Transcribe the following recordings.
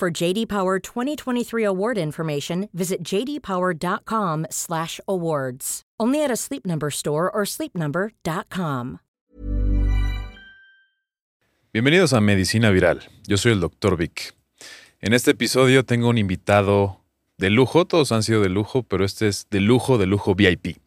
For JD Power 2023 award information, visit jdpower.com/awards. Only at a Sleep Number store or sleepnumber.com. Bienvenidos a Medicina Viral. Yo soy el Dr. Vic. En este episodio tengo un invitado de lujo, todos han sido de lujo, pero este es de lujo, de lujo VIP.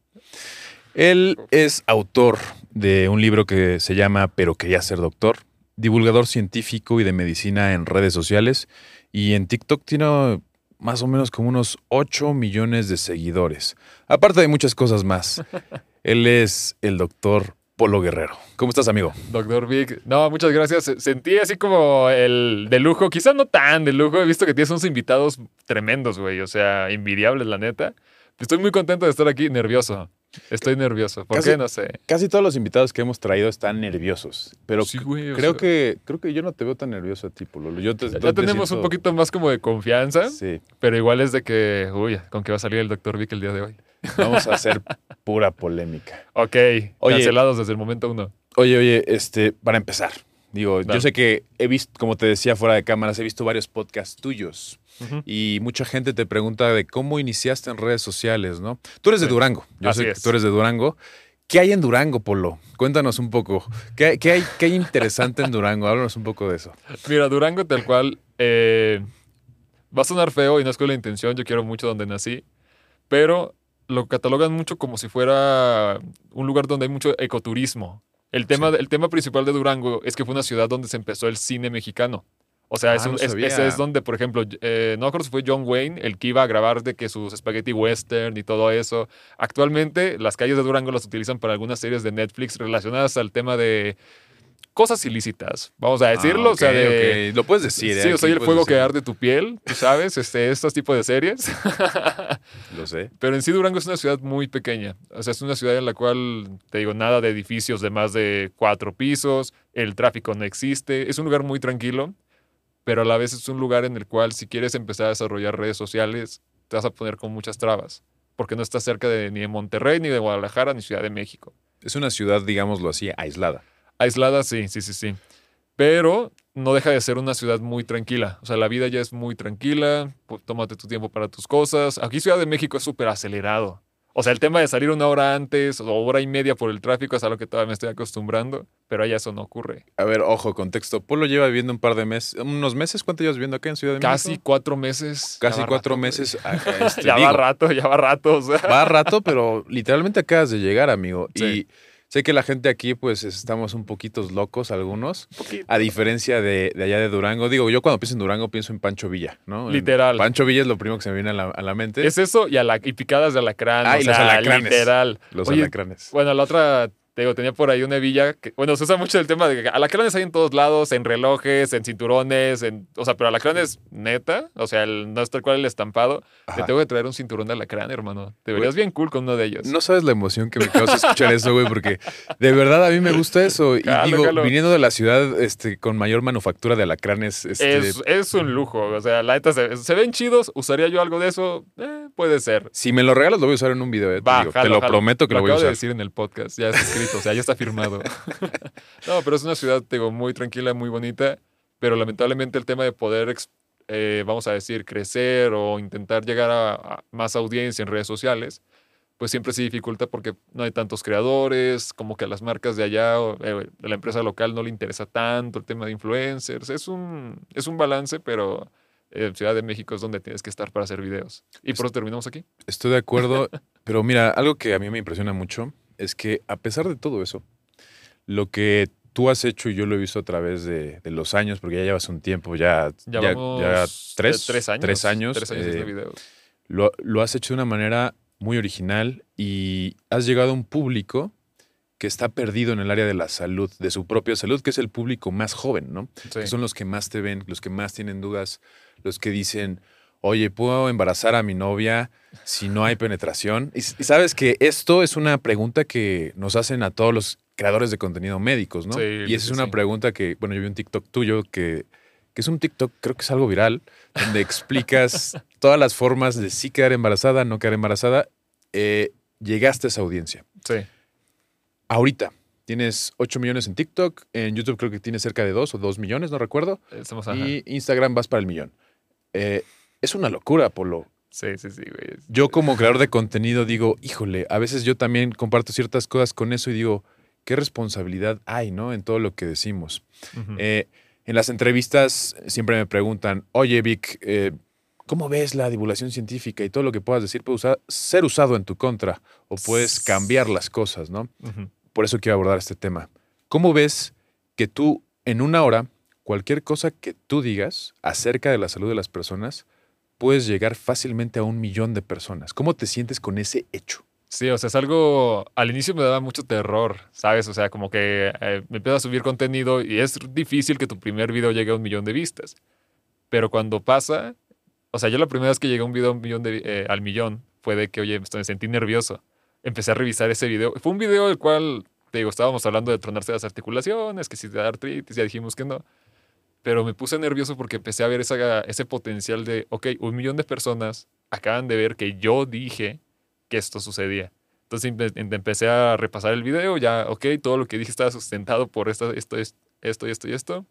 Él es autor de un libro que se llama Pero quería ser doctor, divulgador científico y de medicina en redes sociales y en TikTok tiene más o menos como unos 8 millones de seguidores, aparte de muchas cosas más. Él es el doctor Polo Guerrero. ¿Cómo estás, amigo? Doctor Vic, no, muchas gracias. Sentí así como el de lujo, quizás no tan de lujo. He visto que tienes unos invitados tremendos, güey, o sea, envidiables, la neta. Estoy muy contento de estar aquí, nervioso. Estoy nervioso. ¿Por qué? No sé. Casi todos los invitados que hemos traído están nerviosos. Pero creo, que, creo que yo no te veo tan nervioso a ti, Polo. ya, tenemos un poquito más como de confianza. Sí. Pero igual es de que, uy, con qué va a salir el doctor Vic el día de hoy. Vamos a hacer pura polémica. Ok, cancelados desde el momento uno. Oye, oye, este, para empezar, digo, yo sé que he visto, como te decía fuera de cámaras, he visto varios podcasts tuyos y mucha gente te pregunta de cómo iniciaste en redes sociales, ¿no? Tú eres de Durango, yo sé que tú eres de Durango. ¿Qué hay en Durango, Polo? Cuéntanos un poco. ¿Qué, hay, qué hay interesante en Durango? Háblanos un poco de eso. Mira, Durango tal cual eh, va a sonar feo y no es con la intención, yo quiero mucho donde nací, pero lo catalogan mucho como si fuera un lugar donde hay mucho ecoturismo. El tema, el tema principal de Durango es que fue una ciudad donde se empezó el cine mexicano. O sea, es, ah, ese es donde, por ejemplo, eh, no acuerdo si fue John Wayne el que iba a grabar de que sus spaghetti western y todo eso. Actualmente, las calles de Durango las utilizan para algunas series de Netflix relacionadas al tema de cosas ilícitas, vamos a decirlo. o sea, Lo puedes decir. Sí, ¿eh? o sea, el fuego que arde tu piel, tú sabes, este, estos tipos de series. Lo sé. Pero en sí Durango es una ciudad muy pequeña. O sea, es una ciudad en la cual, te digo, nada de edificios de más de cuatro pisos, el tráfico no existe, es un lugar muy tranquilo, pero a la vez es un lugar en el cual si quieres empezar a desarrollar redes sociales, te vas a poner con muchas trabas, porque no estás cerca de, ni de Monterrey, ni de Guadalajara, ni Ciudad de México. Es una ciudad, digámoslo así, aislada. Aislada, sí, sí, sí, sí. Pero no deja de ser una ciudad muy tranquila. O sea, la vida ya es muy tranquila. Tómate tu tiempo para tus cosas. Aquí Ciudad de México es súper acelerado. O sea, el tema de salir una hora antes o hora y media por el tráfico es algo que todavía me estoy acostumbrando, pero allá eso no ocurre. A ver, ojo, contexto. Polo lleva viviendo un par de meses, unos meses. ¿Cuánto llevas viviendo acá en Ciudad de México? Casi cuatro meses. Casi cuatro meses. Este, ya va rato, ya va rato. Va rato, pero literalmente acabas de llegar, amigo. Y Sé que la gente aquí, pues, estamos un poquito locos algunos. A diferencia de, allá de Durango. Digo, yo cuando pienso en Durango pienso en Pancho Villa, ¿no? Literal. Pancho Villa es lo primero que se me viene a la, mente. Es eso y, a la, y picadas de alacrán. Ah, y los alacranes. Literal. Los alacranes. Bueno, la otra te digo, tenía por ahí una hebilla que, bueno, se usa mucho el tema de que alacranes hay en todos lados, en relojes, en cinturones, en, o sea, pero alacranes neta, o sea, el, no es tal cual el estampado. Te tengo que traer un cinturón de alacrán, hermano. Te verías bien cool con uno de ellos. No sabes la emoción que me causa escuchar eso, güey, porque de verdad a mí me gusta eso. Y digo, viniendo de la ciudad este, con mayor manufactura de alacranes. Este... Es, es, un lujo, o sea, la neta se, ven chidos, usaría yo algo de eso, eh, puede ser. Si me lo regalas, lo voy a usar en un video, eh, te, lo prometo que lo, voy a usar. de decir en el podcast, ya es o sea, ya está firmado. no, pero es una ciudad, digo, muy tranquila, muy bonita, pero lamentablemente el tema de poder, eh, vamos a decir, crecer o intentar llegar a, más audiencia en redes sociales, pues siempre se dificulta porque no hay tantos creadores, como que a las marcas de allá o eh, de la empresa local no le interesa tanto el tema de influencers. Es un, es un balance, pero en Ciudad de México es donde tienes que estar para hacer videos. Y por eso terminamos aquí. Estoy de acuerdo, pero mira, algo que a mí me impresiona mucho es que a pesar de todo eso, lo que tú has hecho y yo lo he visto a través de, los años, porque ya llevas un tiempo, ya, ya, tres, tres, años. Tres años, tres años de eh, videos. Lo, lo, has hecho de una manera muy original y has llegado a un público que está perdido en el área de la salud, de su propia salud, que es el público más joven, ¿no? Que son los que más te ven, los que más tienen dudas los que dicen, oye, ¿puedo embarazar a mi novia si no hay penetración? Y, y sabes que esto es una pregunta que nos hacen a todos los creadores de contenido médicos, ¿no? Sí, y esa sí, es una sí. pregunta que, bueno, yo vi un TikTok tuyo que, que es un TikTok, creo que es algo viral, donde explicas todas las formas de sí quedar embarazada, no quedar embarazada. Eh, llegaste a esa audiencia. Sí. Ahorita tienes 8 millones en TikTok, en YouTube creo que tienes cerca de 2 o 2 millones, no recuerdo, Estamos, y Instagram vas para el millón. Eh, es una locura, Polo. Sí, sí, sí, güey. Yo como creador de contenido digo, híjole, a veces yo también comparto ciertas cosas con eso y digo, qué responsabilidad hay, ¿no? En todo lo que decimos. Eh, en las entrevistas siempre me preguntan, oye Vic, eh, ¿cómo ves la divulgación científica y todo lo que puedas decir puede usar- ser usado en tu contra o puedes cambiar las cosas, ¿no? Por eso quiero abordar este tema. ¿Cómo ves que tú en una hora, cualquier cosa que tú digas acerca de la salud de las personas, puedes llegar fácilmente a un millón de personas? ¿Cómo te sientes con ese hecho? Sí, o sea, es algo. Al inicio me daba mucho terror, ¿sabes? O sea, como que eh, me empiezo a subir contenido y es difícil que tu primer video llegue a un millón de vistas. Pero cuando pasa, o sea, yo la primera vez que llegué a un video un millón eh, al millón fue de que, oye, me me sentí nervioso. Empecé a revisar ese video. Fue un video el cual, te digo, estábamos hablando de tronarse las articulaciones, que si te da artritis, ya dijimos que no. Pero me puse nervioso porque empecé a ver esa, ese potencial de, ok, un millón de personas acaban de ver que yo dije que esto sucedía. Entonces em- empecé a repasar el video, ya, ok, todo lo que dije estaba sustentado por esto, esto, es- esto y esto y esto,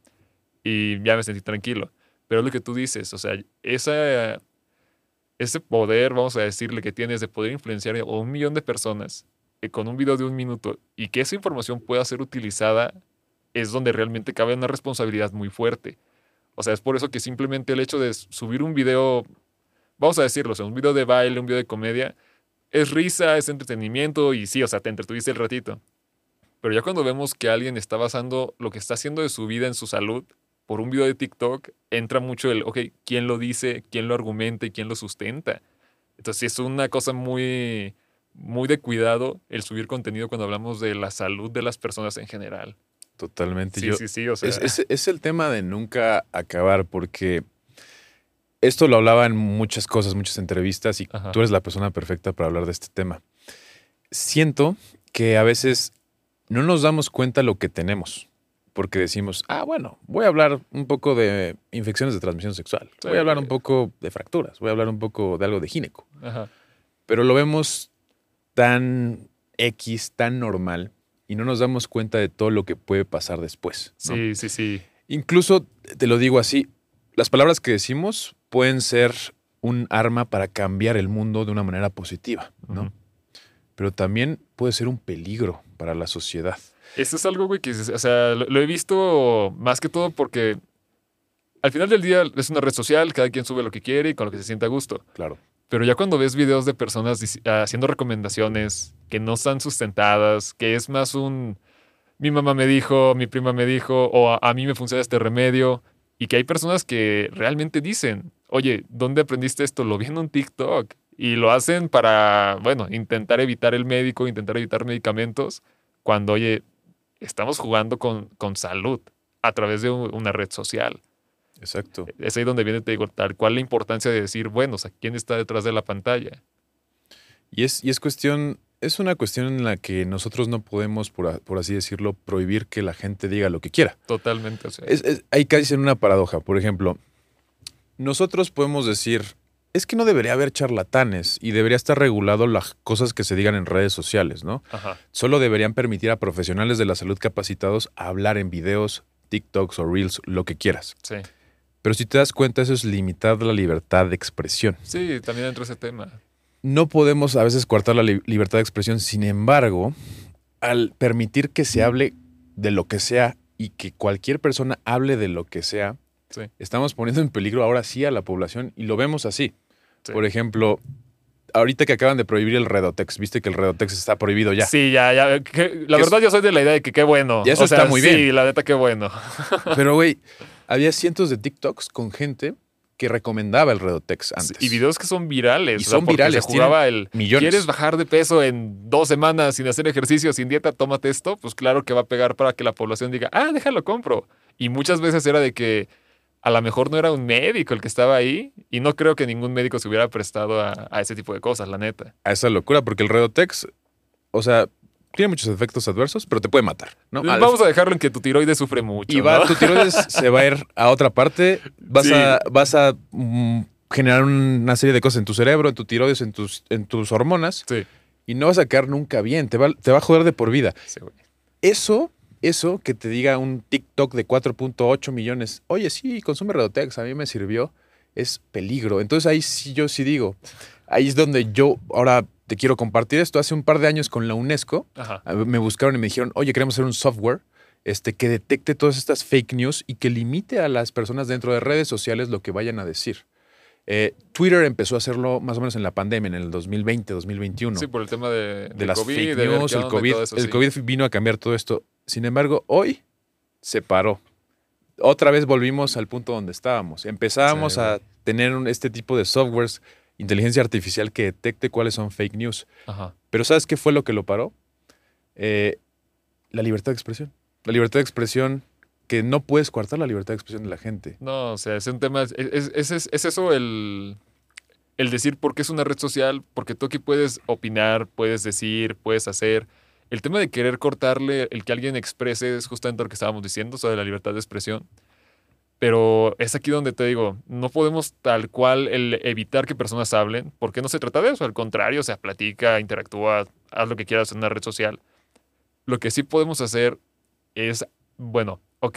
y ya me sentí tranquilo. Pero es lo que tú dices, o sea, esa, ese poder, vamos a decirle, que tienes de poder influenciar a un millón de personas eh, con un video de un minuto y que esa información pueda ser utilizada, es donde realmente cabe una responsabilidad muy fuerte. O sea, es por eso que simplemente el hecho de subir un video, vamos a decirlo, o sea, un video de baile, un video de comedia, es risa, es entretenimiento y sí, o sea, te entretuviste el ratito. Pero ya cuando vemos que alguien está basando lo que está haciendo de su vida en su salud por un video de TikTok, entra mucho el, ok, ¿quién lo dice? ¿Quién lo argumenta? ¿Y quién lo sustenta? Entonces es una cosa muy, muy de cuidado el subir contenido cuando hablamos de la salud de las personas en general. Totalmente. Sí, Yo- sí, sí, o sea, es, es- es el tema de nunca acabar, porque esto lo hablaba en muchas cosas, muchas entrevistas, y Ajá. tú eres la persona perfecta para hablar de este tema. Siento que a veces no nos damos cuenta lo que tenemos, porque decimos, ah, bueno, voy a hablar un poco de infecciones de transmisión sexual, voy a hablar un poco de fracturas, voy a hablar un poco de algo de gineco, ajá. pero lo vemos tan X, tan normal, y no nos damos cuenta de todo lo que puede pasar después. ¿no? Sí, sí, sí. Incluso, te lo digo así, las palabras que decimos pueden ser un arma para cambiar el mundo de una manera positiva, ¿no? Pero también puede ser un peligro para la sociedad. Eso es algo, güey, que, o sea, lo, lo he visto más que todo porque al final del día es una red social, cada quien sube lo que quiere y con lo que se sienta a gusto. Claro. Pero ya cuando ves videos de personas haciendo recomendaciones que no están sustentadas, que es más un mi mamá me dijo, mi prima me dijo, o a, mí me funciona este remedio, y que hay personas que realmente dicen, oye, ¿dónde aprendiste esto? Lo vi en un TikTok. Y lo hacen para, bueno, intentar evitar el médico, intentar evitar medicamentos, cuando, oye, estamos jugando con, con salud a través de un- una red social. Exacto. Es ahí donde viene, te digo, tal cual la importancia de decir, bueno, o sea, ¿quién está detrás de la pantalla? Y es, y es cuestión, es una cuestión en la que nosotros no podemos, por, por así decirlo, prohibir que la gente diga lo que quiera. Totalmente. Es, es- hay casi en una paradoja. Por ejemplo, nosotros podemos decir, es que no debería haber charlatanes y debería estar regulado las cosas que se digan en redes sociales, ¿no? ajá, Solo deberían permitir a profesionales de la salud capacitados hablar en videos, TikToks o Reels, lo que quieras. sí. Pero si te das cuenta, eso es limitar la libertad de expresión. Sí, también entra ese tema. No podemos a veces coartar la li- libertad de expresión, sin embargo, al permitir que se hable de lo que sea y que cualquier persona hable de lo que sea, Sí. estamos poniendo en peligro ahora sí a la población y lo vemos así. Sí. Por ejemplo, ahorita que acaban de prohibir el Redotex, viste que el Redotex está prohibido ya. Sí, ya, ya. que- la Que verdad, yo soy de la idea de que qué bueno. Y eso O sea, está muy bien. Sí, la neta, qué bueno. Pero, güey, había cientos de TikToks con gente que recomendaba el Redotex antes. Y videos que son virales. Y son porque virales, Se jugaba el. millones. ¿Quieres bajar de peso en dos semanas sin hacer ejercicio, sin dieta? Tómate esto. Pues claro que va a pegar para que la población diga, ah, déjalo, compro. Y muchas veces era de que a lo mejor no era un médico el que estaba ahí y no creo que ningún médico se hubiera prestado a, a ese tipo de cosas, la neta. A esa locura, porque el Redotex, o sea, tiene muchos efectos adversos, pero te puede matar. ¿no? Vamos a dejarlo en que tu tiroides sufre mucho. y va, ¿no? tu tiroides se va a ir a otra parte. Vas Sí. a, vas a mm, generar una serie de cosas en tu cerebro, en tu tiroides, en tus, en tus hormonas, Sí, y no vas a quedar nunca bien. Te va, te va a joder de por vida. sí. Eso, eso que te diga un TikTok de 4.8 millones, oye, sí, consume Redotex, a mí me sirvió, es peligro. Entonces ahí sí yo sí digo, ahí es donde yo ahora te quiero compartir esto. Hace un par de años con la UNESCO, Ajá. me buscaron y me dijeron, oye, queremos hacer un software este, que detecte todas estas fake news y que limite a las personas dentro de redes sociales lo que vayan a decir. Eh, Twitter empezó a hacerlo más o menos en la pandemia, en el 2020, 2021 Sí, por el tema de, las COVID, fake news, el COVID. todo eso, el sí. COVID vino a cambiar todo esto. Sin embargo, hoy se paró. Otra vez volvimos al punto donde estábamos. Empezábamos Sí, a tener un- este tipo de softwares, inteligencia artificial que detecte cuáles son fake news. Ajá. Pero ¿sabes qué fue lo que lo paró? Eh, la libertad de expresión. La libertad de expresión, que no puedes coartar la libertad de expresión de la gente. No, o sea, es un tema. Es, es- es- es- es eso el, el decir por qué es una red social, porque tú aquí puedes opinar, puedes decir, puedes hacer. El tema de querer cortarle el que alguien exprese es justamente lo que estábamos diciendo, sobre la libertad de expresión. Pero es aquí donde te digo, no podemos tal cual el evitar que personas hablen, porque no se trata de eso. Al contrario, o sea, platica, interactúa, haz lo que quieras en una red social. Lo que sí podemos hacer es, bueno, ok,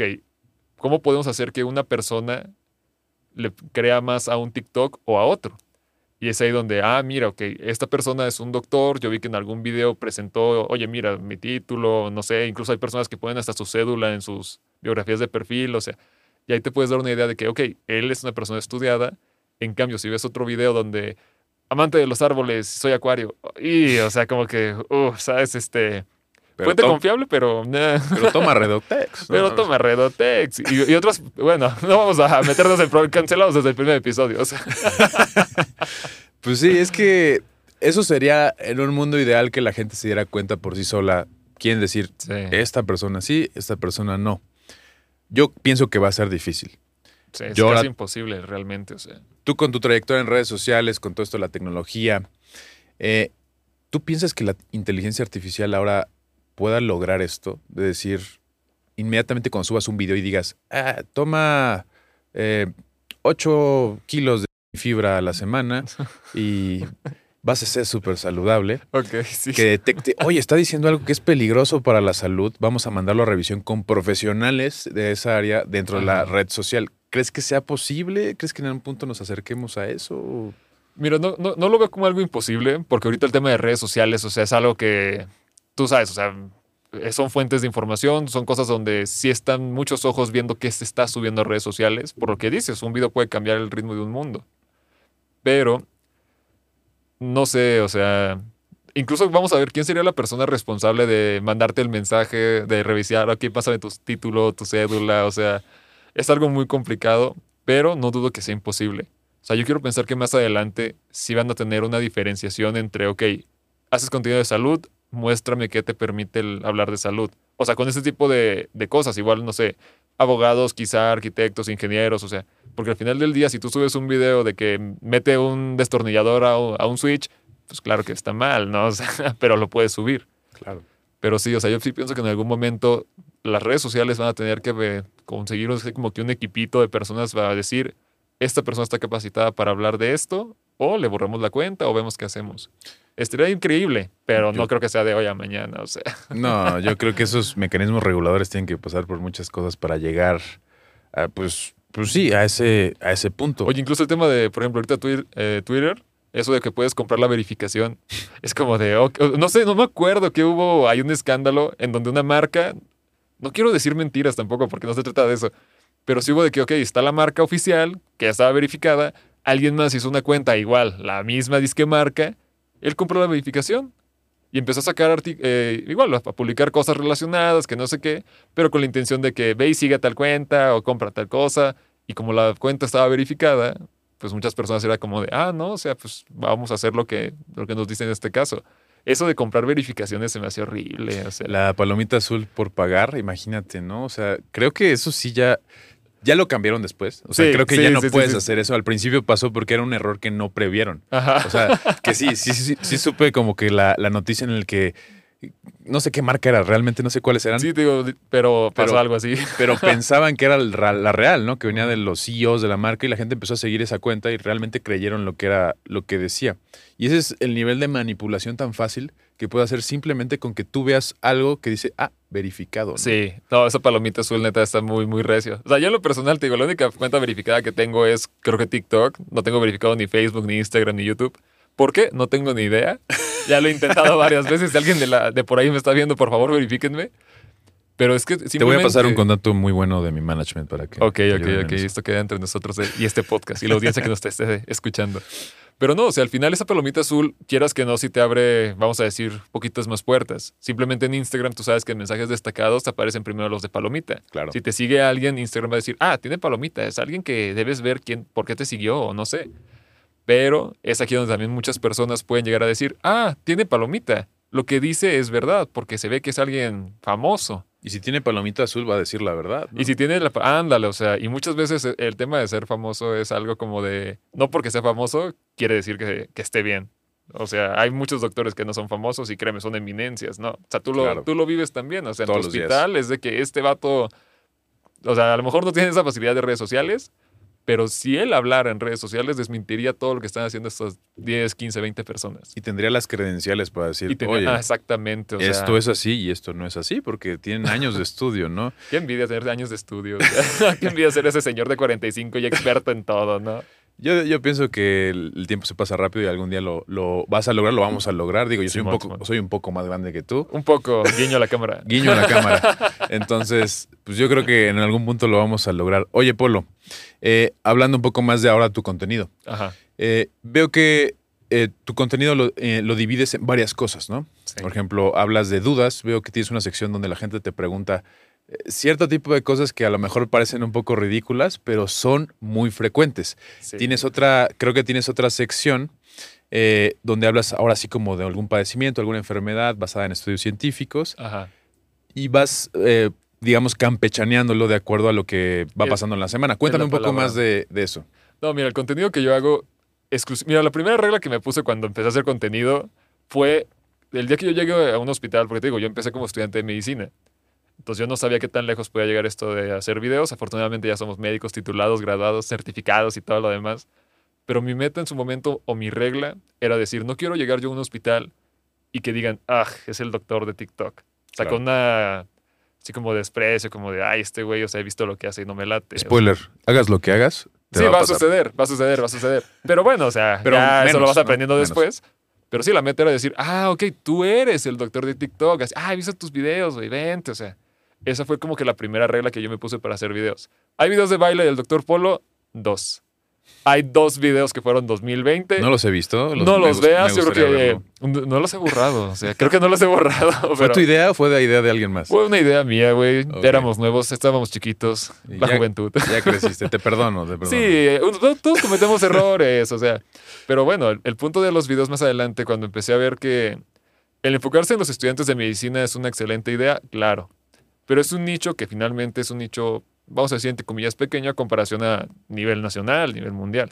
¿cómo podemos hacer que una persona le crea más a un TikTok o a otro? Y es ahí donde, ah, mira, ok, esta persona es un doctor, yo vi que en algún video presentó, oye, mira, mi título, no sé, incluso hay personas que ponen hasta su cédula en sus biografías de perfil, o sea, y ahí te puedes dar una idea de que, ok, él es una persona estudiada, en cambio, si ves otro video donde, amante de los árboles, soy acuario, y, o sea, como que, uh, ¿sabes? Este, Pero, fuente confiable, pero... nah. pero toma Redotex. ¿no? Pero toma Redotex y, y otros, bueno, no vamos a meternos en cancelados desde el primer episodio. o sea. Pues sí, es que eso sería en un mundo ideal que la gente se diera cuenta por sí sola. Quieren decir, esta persona sí, esta persona no. Yo pienso que va a ser difícil. Sí, es yo casi ahora- imposible realmente. O sea. Tú con tu trayectoria en redes sociales, con todo esto de la tecnología, eh, ¿tú piensas que la inteligencia artificial ahora pueda lograr esto? De decir, inmediatamente cuando subas un video y digas, ah, toma 8 kilos de fibra a la semana y vas a ser súper saludable. Ok, sí. que detecte, oye, está diciendo algo que es peligroso para la salud, vamos a mandarlo a revisión con profesionales de esa área dentro de la red social. ¿Crees que sea posible? ¿Crees que en algún punto nos acerquemos a eso? Mira, no, no, no lo veo como algo imposible, porque ahorita el tema de redes sociales, o sea, es algo que tú sabes, o sea, eh, son fuentes de información, son cosas donde sí están muchos ojos viendo qué se está subiendo a redes sociales, por lo que dices, un video puede cambiar el ritmo de un mundo. Pero, no sé, o sea, incluso vamos a ver quién sería la persona responsable de mandarte el mensaje, de revisar, ok, pásame tu título, tu cédula, o sea, es algo muy complicado, pero no dudo que sea imposible. O sea, yo quiero pensar que más adelante sí van a tener una diferenciación entre, ok, haces contenido de salud, muéstrame qué te permite el hablar de salud. O sea, con ese tipo de, de cosas, igual, no sé, abogados, quizá arquitectos, ingenieros, o sea, porque al final del día, si tú subes un video de que mete un destornillador a, un- a un switch, pues claro que está mal, ¿no? O sea, pero lo puedes subir. Claro. Pero sí, o sea, yo sí pienso que en algún momento las redes sociales van a tener que eh, conseguir así como que un equipito de personas para decir, esta persona está capacitada para hablar de esto, o le borramos la cuenta, o vemos qué hacemos. Estaría increíble, pero no creo que sea de hoy a mañana, o sea. No, yo creo que esos mecanismos reguladores tienen que pasar por muchas cosas para llegar a, pues, pues sí, a ese, a ese punto. Oye, incluso el tema de, por ejemplo, ahorita Twitter, eh, Twitter eso de que puedes comprar la verificación, es como de, no sé, no me acuerdo que hubo, hay un escándalo en donde una marca, no quiero decir mentiras tampoco porque no se trata de eso, pero sí hubo de que, ok, está la marca oficial, que ya estaba verificada, alguien más hizo una cuenta igual, la misma disque marca, él compró la verificación y empezó a sacar, eh, igual, a publicar cosas relacionadas, que no sé qué, pero con la intención de que ve y siga tal cuenta o compra tal cosa, y como la cuenta estaba verificada, pues muchas personas era como de, ah, no, o sea, pues vamos a hacer lo que, lo que nos dice en este caso. Eso de comprar verificaciones se me hace horrible, o sea, La palomita azul por pagar, imagínate, ¿no? O sea, creo que eso sí ya Ya lo cambiaron después. O sea, Sí, creo que sí, ya no sí, puedes hacer eso. Al principio pasó porque era un error que no previeron. Ajá. O sea, que sí, sí, sí, sí, supe como que la, la noticia en el que no sé qué marca era, realmente no sé cuáles eran, sí, digo, pero pasó Pero- algo así. pero pensaban que era la real, ¿no? Que venía de los CEOs de la marca y la gente empezó a seguir esa cuenta y realmente creyeron lo que era lo que decía. Y ese es el nivel de manipulación tan fácil que puede hacer simplemente con que tú veas algo que dice, ah, verificado. ¿no? Sí, no, esa palomita azul neta está muy, muy recio. O sea, yo en lo personal te digo, la única cuenta verificada que tengo es, creo que TikTok. No tengo verificado ni Facebook, ni Instagram, ni YouTube. ¿Por qué? No tengo ni idea. Ya lo he intentado varias veces. Si alguien de, la, de por ahí me está viendo, por favor, verifíquenme. Pero es que Te voy a pasar un simplemente- contacto muy bueno de mi management para que. Ok, ok, ok. Esto queda entre nosotros eh, y este podcast y la audiencia que nos esté escuchando. Pero no, o sea, al final esa palomita azul, quieras que no, si te abre, vamos a decir, poquitas más puertas. Simplemente en Instagram tú sabes que en mensajes destacados te aparecen primero los de palomita. Claro. Si te sigue alguien, Instagram va a decir, ah, tiene palomita, es alguien que debes ver quién, por qué te siguió o no sé. Pero es aquí donde también muchas personas pueden llegar a decir, ah, tiene palomita. Lo que dice es verdad, porque se ve que es alguien famoso. Y si tiene palomita azul, va a decir la verdad. ¿no? Y si tiene la... Ándale, o sea, y muchas veces e- el tema de ser famoso es algo como de... No porque sea famoso quiere decir que, que esté bien. O sea, hay muchos doctores que no son famosos y créeme, son eminencias, ¿no? O sea, tú lo, Claro. tú lo vives también. O sea, en tu Todos días. hospital es de que este vato... O sea, a lo mejor no tiene esa facilidad de redes sociales, pero si él hablara en redes sociales, desmentiría todo lo que están haciendo estas 10, 15, 20 personas. Y tendría las credenciales para decir, Y oye, ah, exactamente. O sea, esto es así y esto no es así, porque tienen años de estudio, ¿no? Qué envidia tener años de estudio. o sea, qué envidia ser ese señor de 45 y experto en todo, ¿no? Yo, yo pienso que el, el tiempo se pasa rápido y algún día lo, lo vas a lograr, lo vamos a lograr. Digo, yo soy un, poco, soy un poco más grande que tú. Un poco guiño a la cámara. Guiño a la cámara. Entonces, pues yo creo que en algún punto lo vamos a lograr. Oye, Polo, eh, hablando un poco más de ahora tu contenido. Ajá. Eh, veo que eh, tu contenido lo, eh, lo divides en varias cosas, ¿no? Sí. Por ejemplo, hablas de dudas. Veo que tienes una sección donde la gente te pregunta cierto tipo de cosas que a lo mejor parecen un poco ridículas, pero son muy frecuentes. Sí. Tienes otra, creo que tienes otra sección eh, donde hablas ahora sí como de algún padecimiento, alguna enfermedad basada en estudios científicos Ajá. y vas, eh, digamos, campechaneándolo de acuerdo a lo que va pasando en la semana. Cuéntame la un poco más de, de eso. No, mira, el contenido que yo hago. Mira, la primera regla que me puse cuando empecé a hacer contenido fue el día que yo llegué a un hospital, porque te digo, yo empecé como estudiante de medicina. Entonces yo no sabía qué tan lejos podía llegar esto de hacer videos. Afortunadamente ya somos médicos titulados, graduados, certificados y todo lo demás. Pero mi meta en su momento o mi regla era decir, no quiero llegar yo a un hospital y que digan, ah, es el doctor de TikTok. O sea, Claro. con una, así como desprecio, como de, ay, este güey, o sea, he visto lo que hace y no me late. O sea, Spoiler, hagas lo que hagas. te Sí, va, a, suceder, va a suceder, va a suceder. Pero bueno, o sea, Pero ya eso lo vas ¿no? aprendiendo Menos. después. Pero sí, la meta era decir, ah, ok, tú eres el doctor de TikTok. Así, ah, he visto tus videos, güey, vente. O sea, esa fue como que la primera regla que yo me puse para hacer videos. ¿Hay videos de baile del doctor Polo? Dos. Hay dos videos que fueron 2020. No los he visto. no los veas, yo creo que verlo. no los he borrado. O sea, creo que no los he borrado. ¿Fue pero tu idea o fue de idea de alguien más? fue una idea mía, güey. Éramos nuevos, estábamos chiquitos. Y La ya- juventud. Ya creciste, te perdono, te perdono. Sí, eh, todos cometemos errores, o sea. Pero bueno, el, el punto de los videos más adelante, cuando empecé a ver que el enfocarse en los estudiantes de medicina es una excelente idea, claro. Pero es un nicho que finalmente es un nicho, vamos a decir, entre comillas, pequeño a comparación a nivel nacional, nivel mundial.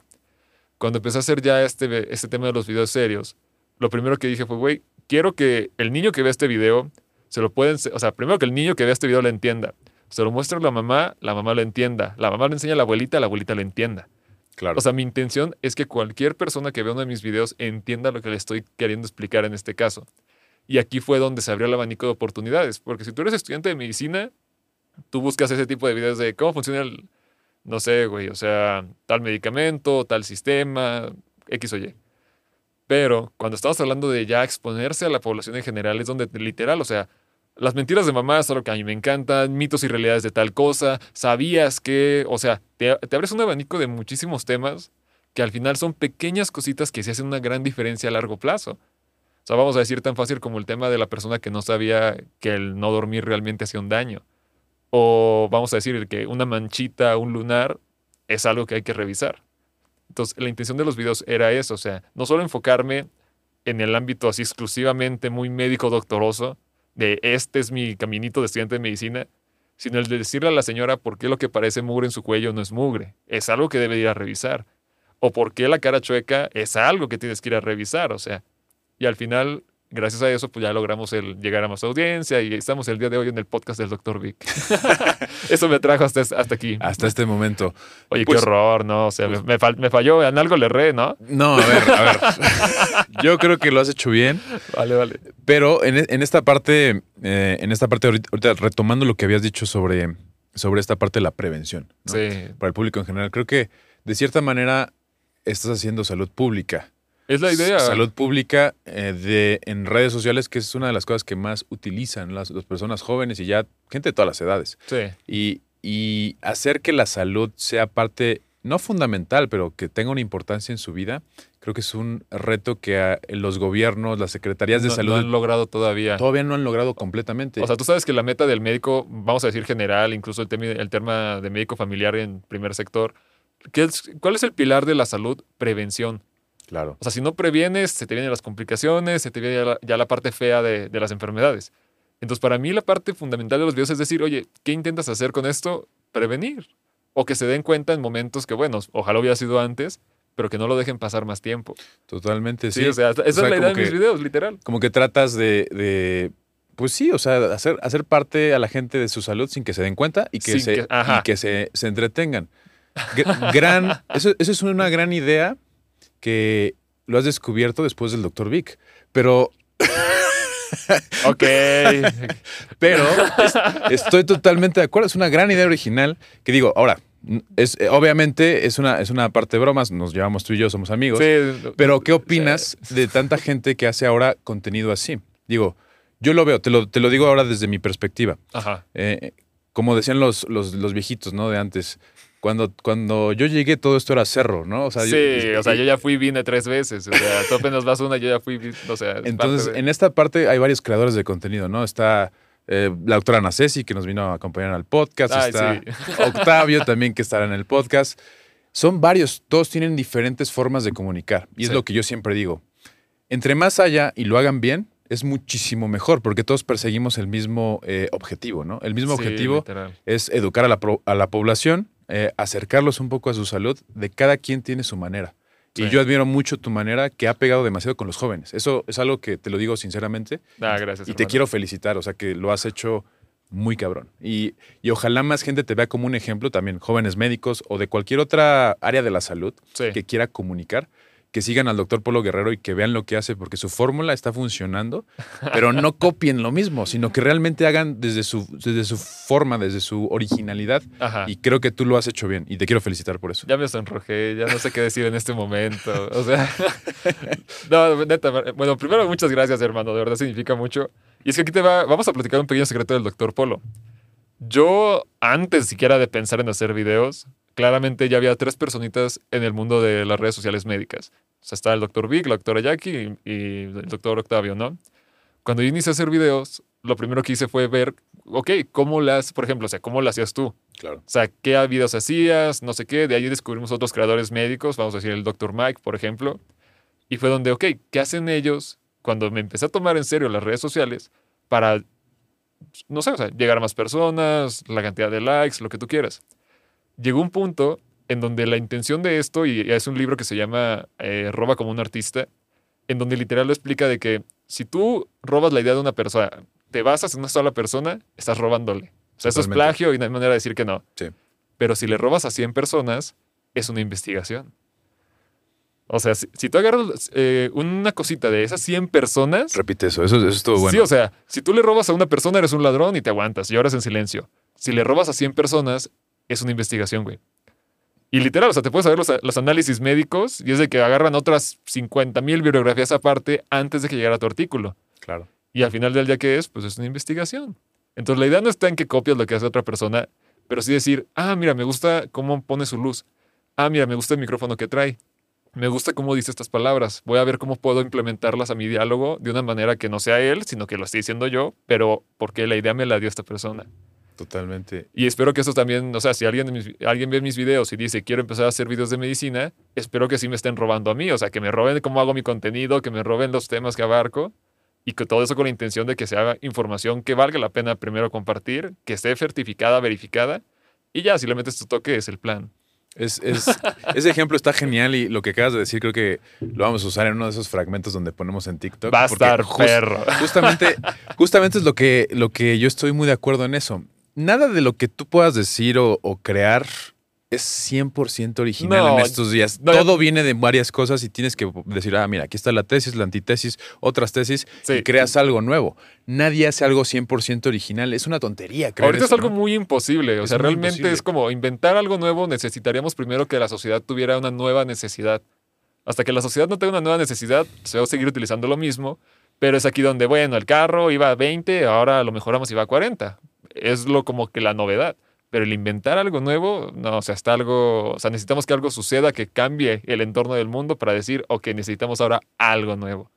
Cuando empecé a hacer ya este, este tema de los videos serios, lo primero que dije fue, güey, quiero que el niño que vea este video se lo pueden, o sea, primero que el niño que vea este video lo entienda. Se lo muestra a la mamá, la mamá lo entienda. La mamá lo enseña a la abuelita, la abuelita lo entienda. Claro. O sea, mi intención es que cualquier persona que vea uno de mis videos entienda lo que le estoy queriendo explicar en este caso. Y aquí fue donde se abrió el abanico de oportunidades. Porque si tú eres estudiante de medicina, tú buscas ese tipo de videos de cómo funciona el, no sé, güey, o sea, tal medicamento, tal sistema, X o Y. Pero cuando estamos hablando de ya exponerse a la población en general, es donde literal, o sea, las mentiras de mamá son lo que a mí me encantan, mitos y realidades de tal cosa, sabías que, o sea, te, te abres un abanico de muchísimos temas que al final son pequeñas cositas que se hacen una gran diferencia a largo plazo. O sea, vamos a decir tan fácil como el tema de la persona que no sabía que el no dormir realmente hacía un daño. O vamos a decir que una manchita, un lunar, es algo que hay que revisar. Entonces, la intención de los videos era eso, o sea, no solo enfocarme en el ámbito así exclusivamente muy médico doctoroso, de este es mi caminito de estudiante de medicina, sino el de decirle a la señora por qué lo que parece mugre en su cuello no es mugre. Es algo que debe ir a revisar. O por qué la cara chueca es algo que tienes que ir a revisar. O sea, y al final gracias a eso, pues ya logramos el llegar a más audiencia y estamos el día de hoy en el podcast del Dr. Vic. eso me trajo hasta, hasta aquí. Hasta este momento. Oye, Pues- qué horror, ¿no? O sea, pues- me, me falló, en algo le erré, ¿no? No, a ver, a ver. Yo creo que lo has hecho bien, Vale, vale. pero en, en esta parte, eh, en esta parte ahorita, ahorita retomando lo que habías dicho sobre, sobre esta parte de la prevención, ¿no? Sí. para el público en general, creo que de cierta manera estás haciendo salud pública. Es la idea. Salud pública eh, de, en redes sociales, que es una de las cosas que más utilizan las, las personas jóvenes y ya gente de todas las edades. Sí. Y, y hacer que la salud sea parte, no fundamental, pero que tenga una importancia en su vida, creo que es un reto que ah, los gobiernos, las secretarías de No- salud no han logrado todavía. todavía no han logrado completamente. O sea, tú sabes que la meta del médico, vamos a decir general, incluso el, temi- el tema de médico familiar en primer sector, ¿qué es- ¿cuál es el pilar de la salud? Prevención. Claro. O sea, si no previenes, se te vienen las complicaciones, se te viene ya la, ya la parte fea de, de las enfermedades. Entonces, para mí la parte fundamental de los videos es decir, oye, ¿qué intentas hacer con esto? Prevenir. O que se den cuenta en momentos que, bueno, ojalá hubiera sido antes, pero que no lo dejen pasar más tiempo. Totalmente, Sí, sí. o sea, esa es sea, la idea de mis videos, literal. Como que tratas de, de, pues sí, o sea, hacer, hacer parte a la gente de su salud sin que se den cuenta y que, Sin se, que- y que se, se entretengan. Gr- Gran, eso, eso es una gran idea que lo has descubierto después del Dr. Vic. Pero, Ok. pero es- estoy totalmente de acuerdo. Es una gran idea original que digo, ahora, es, eh, obviamente es una, es una parte de bromas, nos llevamos tú y yo, somos amigos. sí, Pero, ¿qué opinas de tanta gente que hace ahora contenido así? Digo, yo lo veo, te lo, te lo digo ahora desde mi perspectiva. Ajá. Eh, como decían los, los, los viejitos, ¿no? De antes. Cuando, cuando yo llegué, todo esto era cerro, ¿no? O sea, sí, yo- o sea, yo ya fui vine tres veces. O sea, tú apenas vas una, yo ya fui, o sea, es Entonces, de- en esta parte hay varios creadores de contenido, ¿no? Está eh, la doctora Ana Ceci, que nos vino a acompañar al podcast. Ay, está sí. Octavio también, que estará en el podcast. Son varios, todos tienen diferentes formas de comunicar. Y es Sí. lo que yo siempre digo. Entre más haya y lo hagan bien, es muchísimo mejor, porque todos perseguimos el mismo eh, objetivo, ¿no? El mismo Sí, objetivo literal. es educar a la, a la población, eh, acercarlos un poco a su salud. De cada quien tiene su manera. Y yo admiro mucho tu manera que ha pegado demasiado con los jóvenes. Eso es algo que te lo digo sinceramente Ah, gracias. y te quiero felicitar. O sea, que lo has hecho muy cabrón. Y, y ojalá más gente te vea como un ejemplo también, jóvenes médicos o de cualquier otra área de la salud Sí. que quiera comunicar, que sigan al doctor Polo Guerrero y que vean lo que hace, porque su fórmula está funcionando, pero no copien lo mismo, sino que realmente hagan desde su, desde su forma, desde su originalidad. Ajá. Y creo que tú lo has hecho bien y te quiero felicitar por eso. Ya me sonrojé, ya no sé qué decir en este momento. O sea, no, neta, bueno, primero muchas gracias, hermano, de verdad significa mucho. Y es que aquí te va, vamos a platicar un pequeño secreto del doctor Polo. Yo, antes siquiera de pensar en hacer videos, claramente ya había tres personitas en el mundo de las redes sociales médicas. O sea, está el doctor Vic, la doctora Jackie y, y el doctor Octavio, ¿no? Cuando yo inicié a hacer videos, lo primero que hice fue ver, ok, ¿cómo las, por ejemplo, o sea, cómo lo hacías tú? Claro. O sea, qué videos hacías, no sé qué. De ahí descubrimos otros creadores médicos, vamos a decir el Dr. Mike, por ejemplo. Y fue donde, ok, ¿qué hacen ellos cuando me empecé a tomar en serio las redes sociales para, no sé, o sea, llegar a más personas, la cantidad de likes, lo que tú quieras? Llegó un punto en donde la intención de esto, y es un libro que se llama eh, Roba como un artista, en donde literal lo explica de que si tú robas la idea de una persona, te basas en una sola persona, estás robándole. O sea, eso es plagio y no hay manera de decir que no. Sí. Pero si le robas a 100 personas, es una investigación. O sea, si, si tú agarras eh, una cosita de esas 100 personas, Repite eso, eso, eso estuvo bueno. sí, o sea, si tú le robas a una persona, eres un ladrón y te aguantas y lloras en silencio. Si le robas a 100 personas, es una investigación, güey. Y literal, o sea, te puedes saber los, los análisis médicos y es de que agarran otras 50 mil bibliografías aparte antes de que llegara tu artículo. claro. Y al final del día, ¿qué es? Pues es una investigación. Entonces, la idea no está en que copias lo que hace otra persona, pero sí decir, ah, mira, me gusta cómo pone su luz. Ah, mira, me gusta el micrófono que trae. Me gusta cómo dice estas palabras. Voy a ver cómo puedo implementarlas a mi diálogo de una manera que no sea él, sino que lo esté diciendo yo, pero porque la idea me la dio esta persona. Totalmente. Y espero que eso también, o sea, si alguien, mis- alguien ve mis videos y dice, quiero empezar a hacer videos de medicina, espero que sí me estén robando a mí, o sea, que me roben cómo hago mi contenido, que me roben los temas que abarco, Y que todo eso con la intención de que se haga información que valga la pena primero compartir, que esté certificada, verificada, y ya, si le metes tu toque, es el plan. Es, es- ese ejemplo está genial y lo que acabas de decir creo que lo vamos a usar en uno de esos fragmentos donde ponemos en TikTok. Va a estar jus- perro. Justamente, justamente es lo que, lo que yo estoy muy de acuerdo en eso. Nada de lo que tú puedas decir o, o crear es 100% original No, en estos días. no, Todo viene de varias cosas y tienes que decir, ah, mira, aquí está la tesis, la antitesis, otras tesis Sí. y creas algo nuevo. Nadie hace algo 100% original. Es una tontería. creer Ahorita es algo ¿no? muy imposible. O Es sea, realmente imposible. es como inventar algo nuevo. Necesitaríamos primero que la sociedad tuviera una nueva necesidad. Hasta que la sociedad no tenga una nueva necesidad, se va a seguir utilizando lo mismo. Pero es aquí donde, bueno, el carro iba a 20, ahora lo mejoramos y va a 40. Es lo como que la novedad. Pero el inventar algo nuevo, no, o sea, está algo, o sea, necesitamos que algo suceda que cambie el entorno del mundo para decir, ok, necesitamos ahora algo nuevo.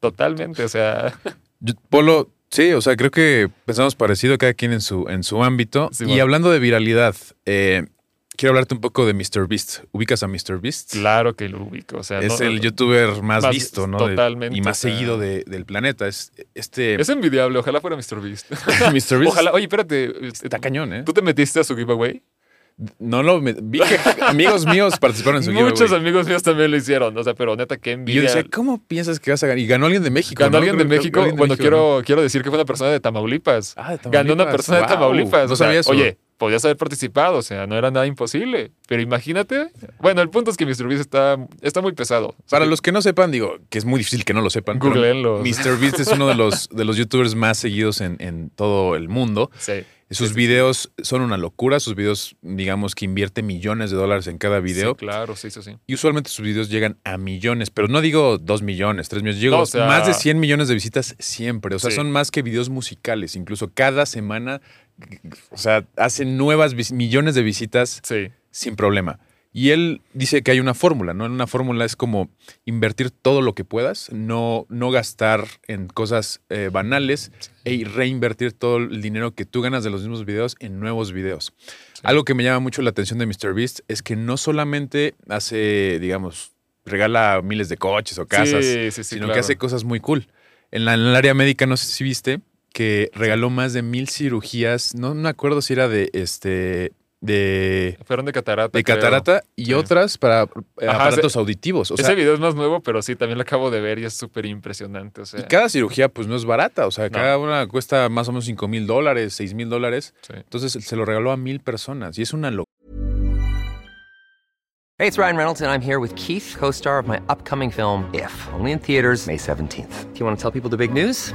Totalmente, o sea, Yo- Polo, sí, o sea, creo que pensamos parecido cada quien en su, en su ámbito. Sí, y bueno. hablando de viralidad, eh, quiero hablarte un poco de MrBeast. ¿Ubicas a MrBeast? claro que lo ubico. O sea, Es no- el youtuber más, más visto, ¿no? De- totalmente, y más o sea. seguido de- del planeta. Es este Es envidiable, ojalá fuera MrBeast. MrBeast. Ojalá, oye, espérate. Está cañón, ¿eh? ¿Tú te metiste a su giveaway? No lo me- vi que amigos míos participaron en su Muchos giveaway. amigos míos también lo hicieron. O sea, pero neta, qué Y yo envidia. decía, ¿cómo piensas que vas a ganar? Y ganó alguien de México. Ganó ¿no? alguien de México. alguien de Bueno, México, ¿no? quiero, quiero decir que fue una persona de Tamaulipas. Ah, de Ganó una Tamaulipas. persona de Tamaulipas. No O sea, sabía eso. Oye, podías haber participado. O sea, no era nada imposible. Pero imagínate. Bueno, el punto es que MrBeast está, está muy pesado. Para los que no sepan, digo, que es muy difícil que no lo sepan. Googleenlo. MrBeast es uno de los, de los youtubers más seguidos en, en todo el mundo. Sí. Sus Sí, videos son una locura. Sus videos, digamos que invierte millones de dólares en cada video. Sí, claro, sí, sí, sí. Y usualmente sus videos llegan a millones, pero no digo dos millones, tres millones, digo No, o sea- más de 100 millones de visitas siempre. O sea, Sí. son más que videos musicales. Incluso cada semana, o sea, hacen nuevas millones de visitas Sí. sin problema. Y él dice que hay una fórmula, ¿no? Una fórmula es como invertir todo lo que puedas, no, no gastar en cosas eh, banales e reinvertir todo el dinero que tú ganas de los mismos videos en nuevos videos. Algo que me llama mucho la atención de MrBeast es que no solamente hace, digamos, regala miles de coches o casas, Sí, sí, sí, sino claro. que hace cosas muy cool. En, la- en el área médica, no sé si viste, que regaló más de mil cirugías, no, no me acuerdo si era de este de Fueron de catarata. de creo. catarata y Sí. otras para eh, Ajá, aparatos auditivos. O sea, Ese video es más nuevo, pero sí, también lo acabo de ver y es súper impresionante. O sea, y cada cirugía pues no es barata. O sea, No. cada una cuesta más o menos 5 mil dólares, 6 mil dólares. sí. Entonces se lo regaló a mil personas y es una locura. Hey, it's Ryan Reynolds, and I'm here with Keith, co star of my upcoming film, If, only in theaters, May 17th. Do you want to tell people the big news?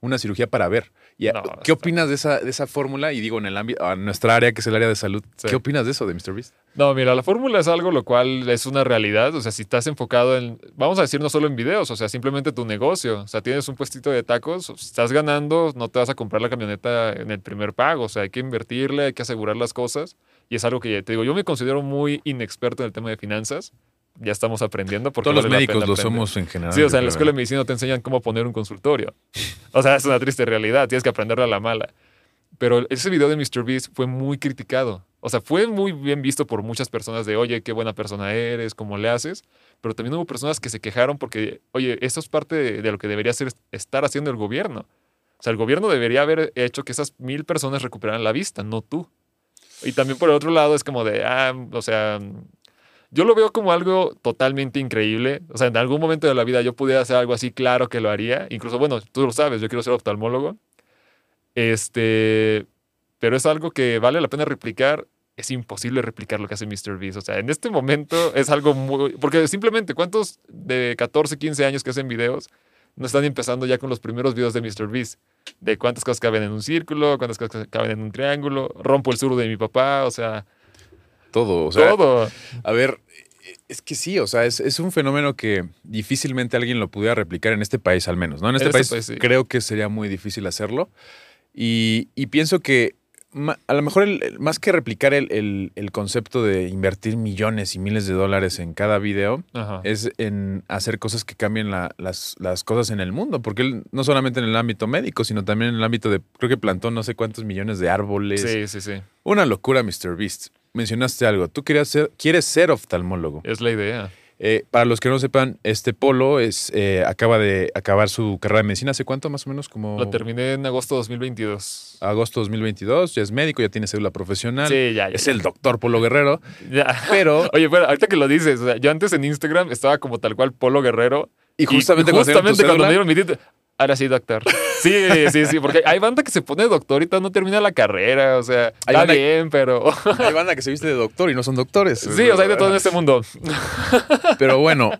una cirugía para ver. Y, No, ¿Qué opinas de esa, de esa fórmula? Y digo, en el ámbito, a nuestra área, que es el área de salud, Sí. ¿qué opinas de eso de MrBeast? No, mira, la fórmula es algo lo cual es una realidad. O sea, si estás enfocado en, vamos a decir, no solo en videos, o sea, simplemente tu negocio. O sea, tienes un puestito de tacos, si estás ganando, no te vas a comprar la camioneta en el primer pago. O sea, hay que invertirle, hay que asegurar las cosas. Y es algo que te digo, yo me considero muy inexperto en el tema de finanzas. Ya estamos aprendiendo porque Todos los vale la médicos lo somos en general. Sí, o sea, en la escuela de medicina te enseñan cómo poner un consultorio. O sea, es una triste realidad, tienes que aprenderlo a la mala. Pero ese video de MrBeast fue muy criticado. O sea, fue muy bien visto por muchas personas de, oye, qué buena persona eres, cómo le haces. Pero también hubo personas que se quejaron porque, oye, esto es parte de, de lo que debería ser, estar haciendo el gobierno. O sea, el gobierno debería haber hecho que esas mil personas recuperaran la vista, no tú. Y también por el otro lado es como de, ah, o sea, yo lo veo como algo totalmente increíble. O sea, en algún momento de la vida yo pudiera hacer algo así, claro que lo haría. Incluso, bueno, tú lo sabes, yo quiero ser oftalmólogo. Este, pero es algo que vale la pena replicar. Es imposible replicar lo que hace MrBeast. O sea, en este momento es algo muy... Porque simplemente, ¿cuántos de 14, 15 años que hacen videos no están empezando ya con los primeros videos de MrBeast? De cuántas cosas caben en un círculo, cuántas cosas caben en un triángulo, rompo el sur de mi papá, o sea, Todo, o sea, todo. A ver, es que sí, o sea, es, es un fenómeno que difícilmente alguien lo pudiera replicar en este país al menos, ¿no? En este En este país sí. creo que sería muy difícil hacerlo. Y, y pienso que a lo mejor el- más que replicar el, el- el concepto de invertir millones y miles de dólares en cada video, Ajá. es en hacer cosas que cambien la- las, las cosas en el mundo, porque él no solamente en el ámbito médico, sino también en el ámbito de, creo que plantó no sé cuántos millones de árboles. Sí, sí, sí. Una locura, Mr. Beast. Mencionaste algo, tú querías ser, quieres ser oftalmólogo. Es la idea. Eh, para los que no sepan, este Polo es, eh, acaba de acabar su carrera de medicina. ¿Hace cuánto más o menos? Como La terminé en agosto de 2022. agosto 2022. Ya es médico, ya tiene cédula profesional. Sí, ya, ya, Es ya. el doctor Polo Guerrero. Ya. Pero, Oye, bueno, ahorita que lo dices, o sea, yo antes en Instagram estaba como tal cual Polo Guerrero. y justamente, cuando justamente cuando me dieron mi título, ahora sí, doctor. Sí, sí, sí, porque hay banda que se pone doctor y todavía no termina la carrera, o sea, Hay está bien, pero... hay banda que se viste de doctor y no son doctores. Sí, o sea, hay de todo en este mundo. Pero bueno,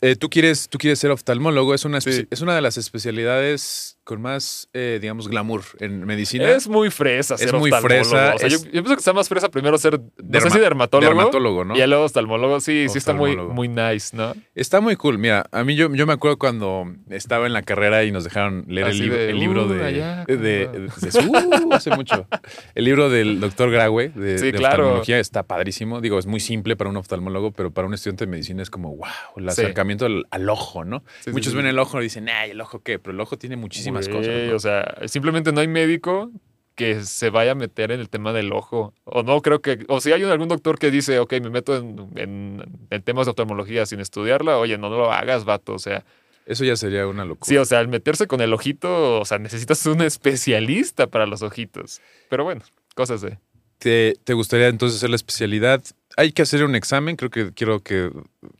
eh, tú, quieres, tú quieres ser oftalmólogo. Es una, Sí. es una de las especialidades con más, eh, digamos, glamour en medicina. Es muy fresa ser Es muy fresa, O sea, yo, es- yo pienso que está más fresa primero ser, no sé Derma- si dermatólogo. dermatólogo, ¿no? Y luego oftalmólogo. Sí, sí está muy, muy nice, ¿no? Está muy cool. Mira, a mí yo, yo me acuerdo cuando estaba en la carrera y nos dejaron leer el, libro- de, el libro "Uh, de, allá, de- uh, hace mucho. El libro del doctor Graue de, Sí, claro. oftalmología está padrísimo. Digo, es muy simple para un oftalmólogo, pero para un estudiante de medicina es como, wow, el Sí. acercamiento al, al ojo, ¿no? Sí, Muchos ven el ojo y dicen, ay, ¿el ojo qué? Pero el ojo tiene muchísimas Güey, cosas. ¿no? O sea, simplemente no hay médico que se vaya a meter en el tema del ojo. O no creo que. O si hay algún doctor que dice, ok, me meto en, en- en temas de oftalmología sin estudiarla, oye, no lo hagas, vato. O sea, Eso ya sería una locura. sí, o sea, al meterse con el ojito, o sea, necesitas un especialista para los ojitos. Pero bueno, cosas de. ¿Te, te gustaría entonces hacer la especialidad? Hay que hacer un examen, creo que quiero que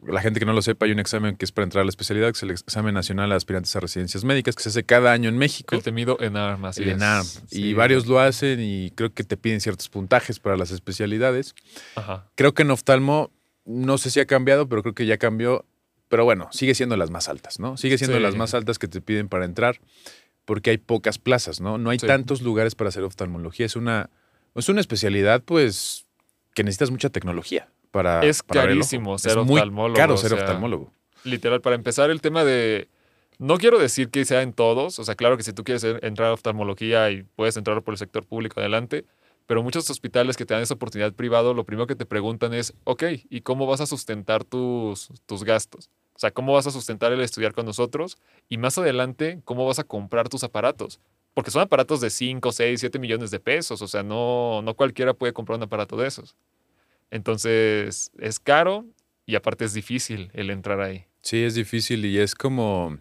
la gente que no lo sepa, hay un examen que es para entrar a la especialidad, que es el examen nacional a aspirantes a residencias médicas, que se hace cada año en México. El temido ENARM, así el es. ENARM. Sí. Y varios lo hacen y creo que te piden ciertos puntajes para las especialidades. Ajá. Creo que en oftalmo, no sé si ha cambiado, pero creo que ya cambió. Pero bueno, sigue siendo las más altas, ¿no? Sigue siendo Sí. las más altas que te piden para entrar porque hay pocas plazas, ¿no? No hay Sí. tantos lugares para hacer oftalmología. Es una, es una especialidad, pues, que necesitas mucha tecnología para. Es para carísimo ser es muy oftalmólogo, caro o ser sea, oftalmólogo. literal, para empezar, el tema de. No quiero decir que sea en todos, o sea, claro que si tú quieres en- entrar a oftalmología y puedes entrar por el sector público adelante, pero muchos hospitales que te dan esa oportunidad privado, lo primero que te preguntan es, ok, ¿y cómo vas a sustentar tus, tus gastos? O sea, ¿cómo vas a sustentar el estudiar con nosotros? Y más adelante, ¿cómo vas a comprar tus aparatos? Porque son aparatos de 5, 6, 7 millones de pesos, o sea, no, no cualquiera puede comprar un aparato de esos. Entonces, es caro y aparte es difícil el entrar ahí. Sí, es difícil y es como.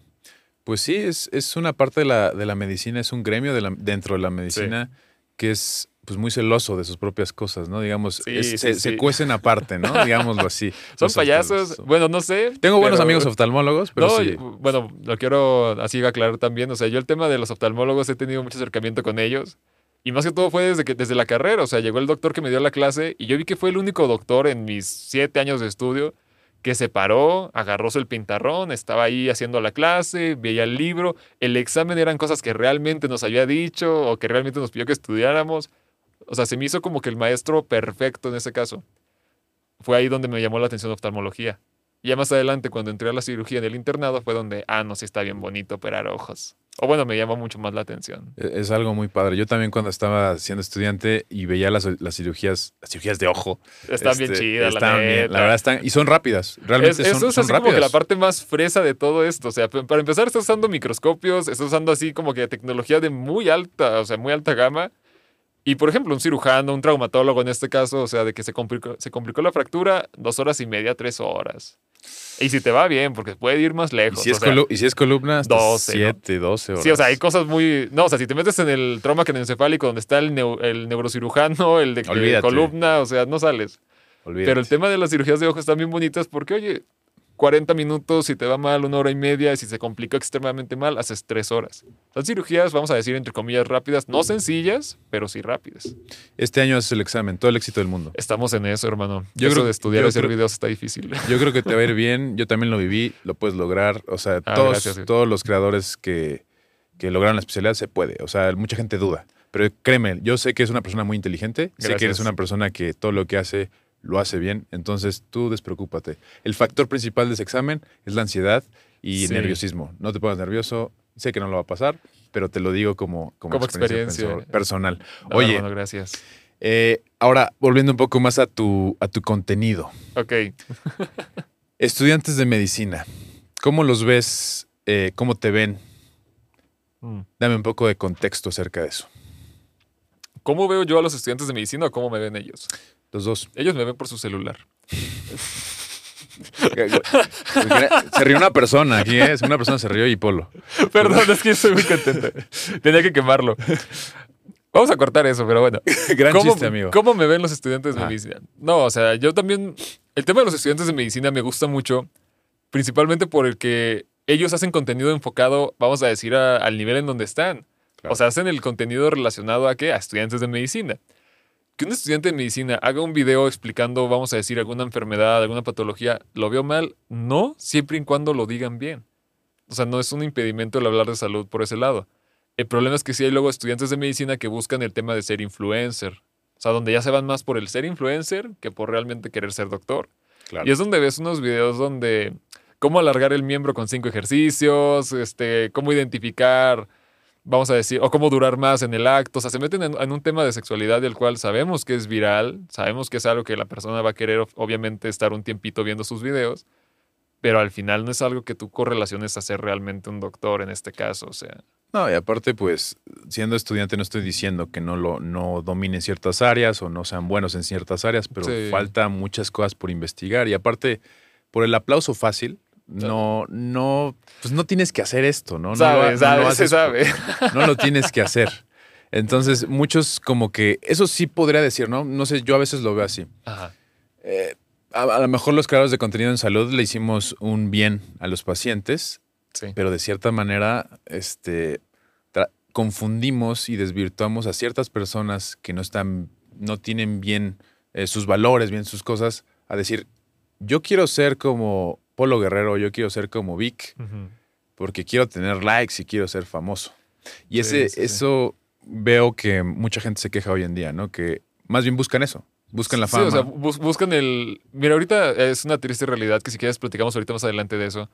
Pues sí, es, es una parte de la, de la medicina, es un gremio de la- dentro de la medicina que es pues muy celoso de sus propias cosas, ¿no? Digamos, Sí, es- sí, se, sí. se cuecen aparte, ¿no? Digámoslo así. Son payasos, bueno, no sé. Tengo buenos amigos oftalmólogos, pero no, sí. bueno, lo quiero así aclarar también. O sea, yo el tema de los oftalmólogos he tenido mucho acercamiento con ellos. Y más que todo fue desde, que, desde la carrera. O sea, llegó el doctor que me dio la clase y yo vi que fue el único doctor en mis siete años de estudio que se paró, agarró el pintarrón, estaba ahí haciendo la clase, veía el libro. El examen eran cosas que realmente nos había dicho o que realmente nos pidió que estudiáramos. O sea, se me hizo como que el maestro perfecto en ese caso. Fue ahí donde me llamó la atención oftalmología. Y ya más adelante, cuando entré a la cirugía en el internado, fue donde, ah, no, sí está bien bonito operar ojos. O bueno, me llamó mucho más la atención. E- Es algo muy padre. Yo también cuando estaba siendo estudiante y veía las, las cirugías, las cirugías de ojo. Están bien este, chidas, la bien, neta. La verdad están, y son rápidas. Realmente Es- son, eso es son así como que la parte más fresa de todo esto. O sea, para empezar, estás usando microscopios, estás usando así como que tecnología de muy alta, o sea, muy alta gama. Y por ejemplo, un cirujano, un traumatólogo en este caso, o sea, de que se complicó, se complicó la fractura, dos horas y media, tres horas. Y si te va bien, porque puede ir más Y lejos. si, es o sea, colu- y si es columna, hasta 12, ¿no? 7, 12 horas. Sí, o sea, hay cosas muy. No, o sea, si te metes en el trauma craneoencefálico donde está el, neu- el neurocirujano, el de columna, o sea, no sales. Olvídate. Pero el tema de las cirugías de ojos están bien bonitas porque, oye, 40 minutos, si te va mal, una hora y media, y si se complica extremadamente mal, haces tres horas. Son cirugías, vamos a decir, entre comillas, rápidas, no sencillas, pero sí rápidas. Este año haces el examen, todo el éxito del mundo. Estamos en eso, hermano. Yo eso creo- de estudiar y hacer creo- videos está difícil. Yo creo que te va a ir bien. Yo también lo viví, lo puedes lograr. O sea, Ah, todos, gracias, todos los creadores que, que lograron la especialidad se puede. O sea, mucha gente duda. Pero créeme, yo sé que es una persona muy inteligente. Sé que eres una persona que todo lo que hace lo hace bien. Entonces tú despreocúpate. El factor principal de ese examen es la ansiedad y Sí. nerviosismo. No te pongas nervioso. Sé que no lo va a pasar, pero te lo digo como, como, Como experiencia. perso- personal. No, Oye, hermano, gracias. eh, ahora volviendo un poco más a tu, a tu contenido. Ok. Estudiantes de medicina, ¿cómo los ves? Eh, ¿Cómo te ven? Mm. Dame un poco de contexto acerca de eso. ¿Cómo veo yo a los estudiantes de medicina o cómo me ven ellos? Los dos. Ellos me ven por su celular. Se rió una persona aquí, ¿eh? Una persona se rió y Polo. Perdón, es que estoy muy contento. Tenía que quemarlo. Vamos a cortar eso, pero bueno. Gran ¿Cómo, chiste, amigo. ¿Cómo me ven los estudiantes de Ah. medicina? No, o sea, yo también. El tema de los estudiantes de medicina me gusta mucho, principalmente por el que ellos hacen contenido enfocado, vamos a decir, a- al nivel en donde están. Claro. O sea, hacen el contenido relacionado a qué? A estudiantes de medicina. Que un estudiante de medicina haga un video explicando, vamos a decir, alguna enfermedad, alguna patología, ¿lo veo mal? No, siempre y cuando lo digan bien. O sea, no es un impedimento el hablar de salud por ese lado. El problema es que sí hay luego estudiantes de medicina que buscan el tema de ser influencer. O sea, donde ya se van más por el ser influencer que por realmente querer ser doctor. Claro. Y es donde ves unos videos donde cómo alargar el miembro con cinco ejercicios, este, cómo identificar, vamos a decir, o cómo durar más en el acto. O sea, se meten en, en un tema de sexualidad del cual sabemos que es viral, sabemos que es algo que la persona va a querer, obviamente, estar un tiempito viendo sus videos, pero al final no es algo que tú correlaciones a ser realmente un doctor en este caso. O sea, No, y aparte, pues, siendo estudiante no estoy diciendo que no lo no dominen ciertas áreas o no sean buenos en ciertas áreas, pero Sí. falta muchas cosas por investigar. Y aparte, por el aplauso fácil, no, no, pues no tienes que hacer esto, ¿no? No sabe, no sabe, lo se haces sabe. no lo tienes que hacer. Entonces, muchos como que, eso sí podría decir, ¿no? No sé, yo a veces lo veo así. Ajá. Eh, a, a lo mejor los creadores de contenido en salud le hicimos un bien a los pacientes, Sí. pero de cierta manera este, confundimos y desvirtuamos a ciertas personas que no están, no tienen bien eh, sus valores, bien sus cosas, a decir, yo quiero ser como Polo Guerrero, yo quiero ser como Vic, porque quiero tener likes y quiero ser famoso. Y Sí, ese, sí, sí. eso veo que mucha gente se queja hoy en día, ¿no? Que más bien buscan eso, buscan la Sí, fama. o sea, bus- buscan el. Mira, ahorita es una triste realidad que si quieres platicamos ahorita más adelante de eso.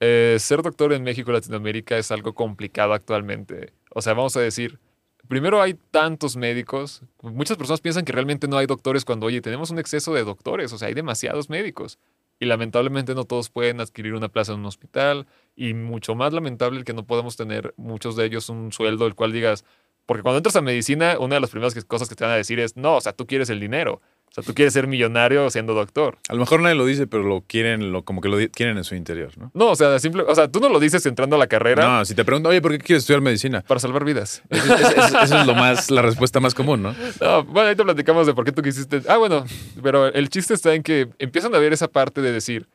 Eh, ser doctor en México y Latinoamérica es algo complicado actualmente. O sea, vamos a decir, primero hay tantos médicos. Muchas personas piensan que realmente no hay doctores cuando, oye, tenemos un exceso de doctores. O sea, hay demasiados médicos. Y lamentablemente no todos pueden adquirir una plaza en un hospital. Y mucho más lamentable el que no podamos tener muchos de ellos un sueldo el cual digas, porque cuando entras a medicina, una de las primeras cosas que te van a decir es, no, o sea, tú quieres el dinero. O sea, tú quieres ser millonario siendo doctor. A lo mejor nadie lo dice, pero lo quieren, lo, como que lo quieren en su interior, ¿no? No, o sea, simple, o sea, tú no lo dices entrando a la carrera No, si te preguntan, oye, ¿por qué quieres estudiar medicina? para salvar vidas. Eso, eso- eso- eso es lo más, la respuesta más común, ¿no? No, bueno, ahorita platicamos de por qué tú quisiste. Ah, bueno, pero el chiste está en que empiezan a ver esa parte de decir,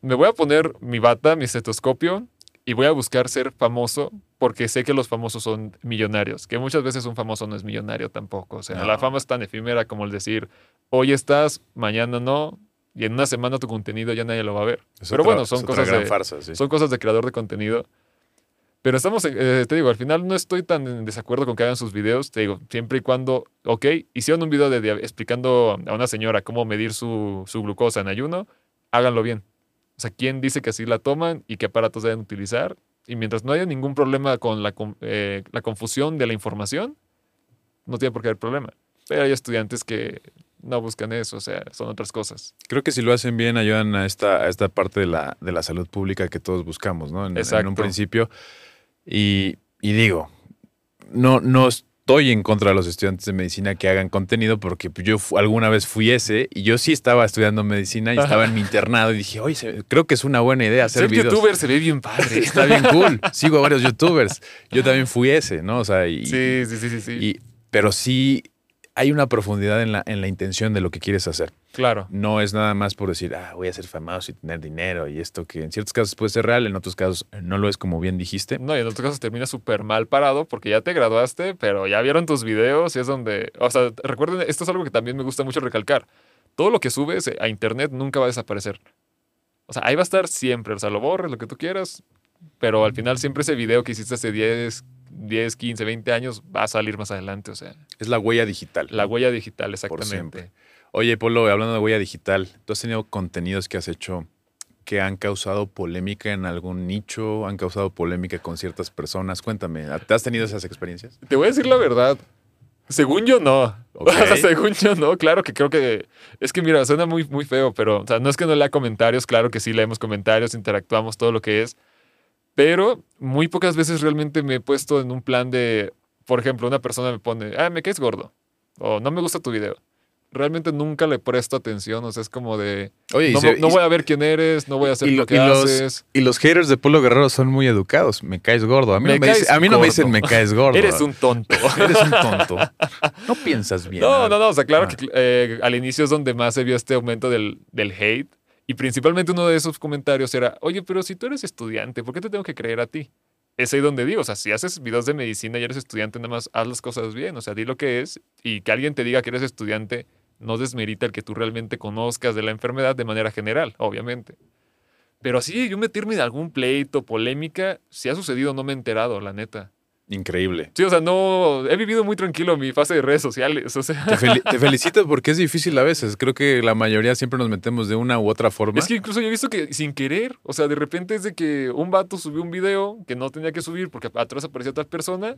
me voy a poner mi bata, mi estetoscopio y voy a buscar ser famoso porque sé que los famosos son millonarios, que muchas veces un famoso no es millonario tampoco. O sea, No. la fama es tan efímera como el decir, hoy estás, mañana no, y en una semana tu contenido ya nadie lo va a ver. Es pero otra- bueno, son cosas de, farsa, sí. son cosas de creador de contenido. Pero estamos, eh, te digo, al final no estoy tan en desacuerdo con que hagan sus videos. Te digo, siempre y cuando, ok, hicieron un video de, dia- explicando a una señora cómo medir su, su glucosa en ayuno, háganlo bien. O sea, ¿quién dice que así la toman y qué aparatos deben utilizar? Y mientras no haya ningún problema con la, eh, la confusión de la información, no tiene por qué haber problema. Pero hay estudiantes que no buscan eso, o sea, son otras cosas. Creo que si lo hacen bien, ayudan a esta, a esta parte de la, de la salud pública que todos buscamos, ¿no? En, en Exacto. un principio. Y, y digo, no, no estoy en contra de los estudiantes de medicina que hagan contenido, porque yo alguna vez fui ese y yo sí estaba estudiando medicina y estaba en mi internado y dije, oye, creo que es una buena idea hacer Ser videos. youtuber se ve bien padre. Está bien cool. Sigo a varios youtubers. Yo también fui ese, ¿no? O sea, y, Sí, sí, sí, sí. sí. y- pero sí hay una profundidad en la, en la intención de lo que quieres hacer. claro. No es nada más por decir, ah, voy a ser famoso y tener dinero y esto que en ciertos casos puede ser real, en otros casos no lo es como bien dijiste. No, y en otros casos termina súper mal parado porque ya te graduaste, pero ya vieron tus videos y es donde... O sea, recuerden, esto es algo que también me gusta mucho recalcar. Todo lo que subes a internet nunca va a desaparecer. O sea, ahí va a estar siempre. O sea, lo borres, lo que tú quieras, pero al final siempre ese video que hiciste hace 10, 10, 15, 20 años va a salir más adelante. O sea, Es la huella digital. la huella digital, exactamente. Oye, Polo, hablando de huella digital, tú has tenido contenidos que has hecho que han causado polémica en algún nicho, han causado polémica con ciertas personas. Cuéntame, ¿te has tenido esas experiencias? Te voy a decir la verdad. Según yo, no. Según yo, no. Claro que creo que. Es que, mira, suena muy, muy feo, pero. O sea, no es que no lea comentarios. Claro que sí leemos comentarios, interactuamos, todo lo que es. Pero muy pocas veces realmente me he puesto en un plan de. Por ejemplo, una persona me pone, ah, me caes gordo. O no me gusta tu video. Realmente nunca le presto atención. O sea, es como de. Oye, no, se- no voy a ver quién eres, no voy a hacer lo lo- que y los, haces. y los haters de Polo Guerrero son muy educados. Me caes gordo. A mí, Me no, me dice- a mí no me dicen me caes gordo. Eres un tonto. Eres un tonto. No piensas bien. No, no, no. O sea, claro Ah. que eh, al inicio es donde más se vio este aumento del, del hate. Y principalmente uno de esos comentarios era, oye, pero si tú eres estudiante, ¿por qué te tengo que creer a ti? Es ahí donde digo, o sea, si haces videos de medicina y eres estudiante, nada más haz las cosas bien. O sea, di lo que es y que alguien te diga que eres estudiante no desmerita el que tú realmente conozcas de la enfermedad de manera general, obviamente. Pero así, yo meterme en algún pleito, polémica, si ha sucedido, no me he enterado, la neta. Increíble. Sí, o sea, no. He vivido muy tranquilo mi fase de redes sociales. O sea. Te, fel- te felicito porque es difícil a veces. Creo que la mayoría siempre nos metemos de una u otra forma. Es que incluso yo he visto que sin querer, o sea, de repente es de que un vato subió un video que no tenía que subir porque atrás aparecía tal persona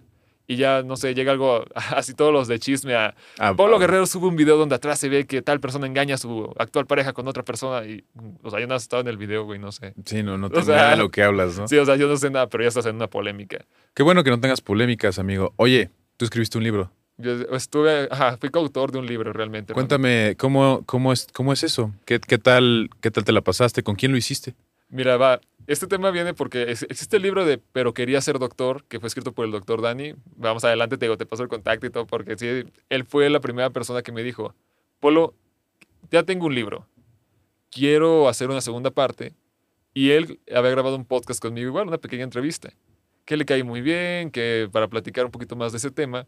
y ya, no sé, llega algo así todos los de chisme a... Ah, Pablo ah, Guerrero sube un video donde atrás se ve que tal persona engaña a su actual pareja con otra persona y, o sea, yo no estaba en el video, güey, no sé. Sí, no, no tengo sea, nada de lo que hablas, ¿no? Sí, o sea, yo no sé nada, pero ya estás en una polémica. Qué bueno que no tengas polémicas, amigo. Oye, tú escribiste un libro. Yo estuve, ajá, fui coautor de un libro realmente. Cuéntame, ¿cómo, cómo, es, cómo es eso? ¿Qué, qué, tal, ¿Qué tal te la pasaste? ¿Con quién lo hiciste? Mira, va, este tema viene porque existe el libro de Pero quería ser doctor, que fue escrito por el doctor Dani. Vamos adelante, te digo, te paso el contacto y todo, porque sí, él fue la primera persona que me dijo, Polo, ya tengo un libro, quiero hacer una segunda parte. Y él había grabado un podcast conmigo, igual, una pequeña entrevista, que le caí muy bien, que para platicar un poquito más de ese tema.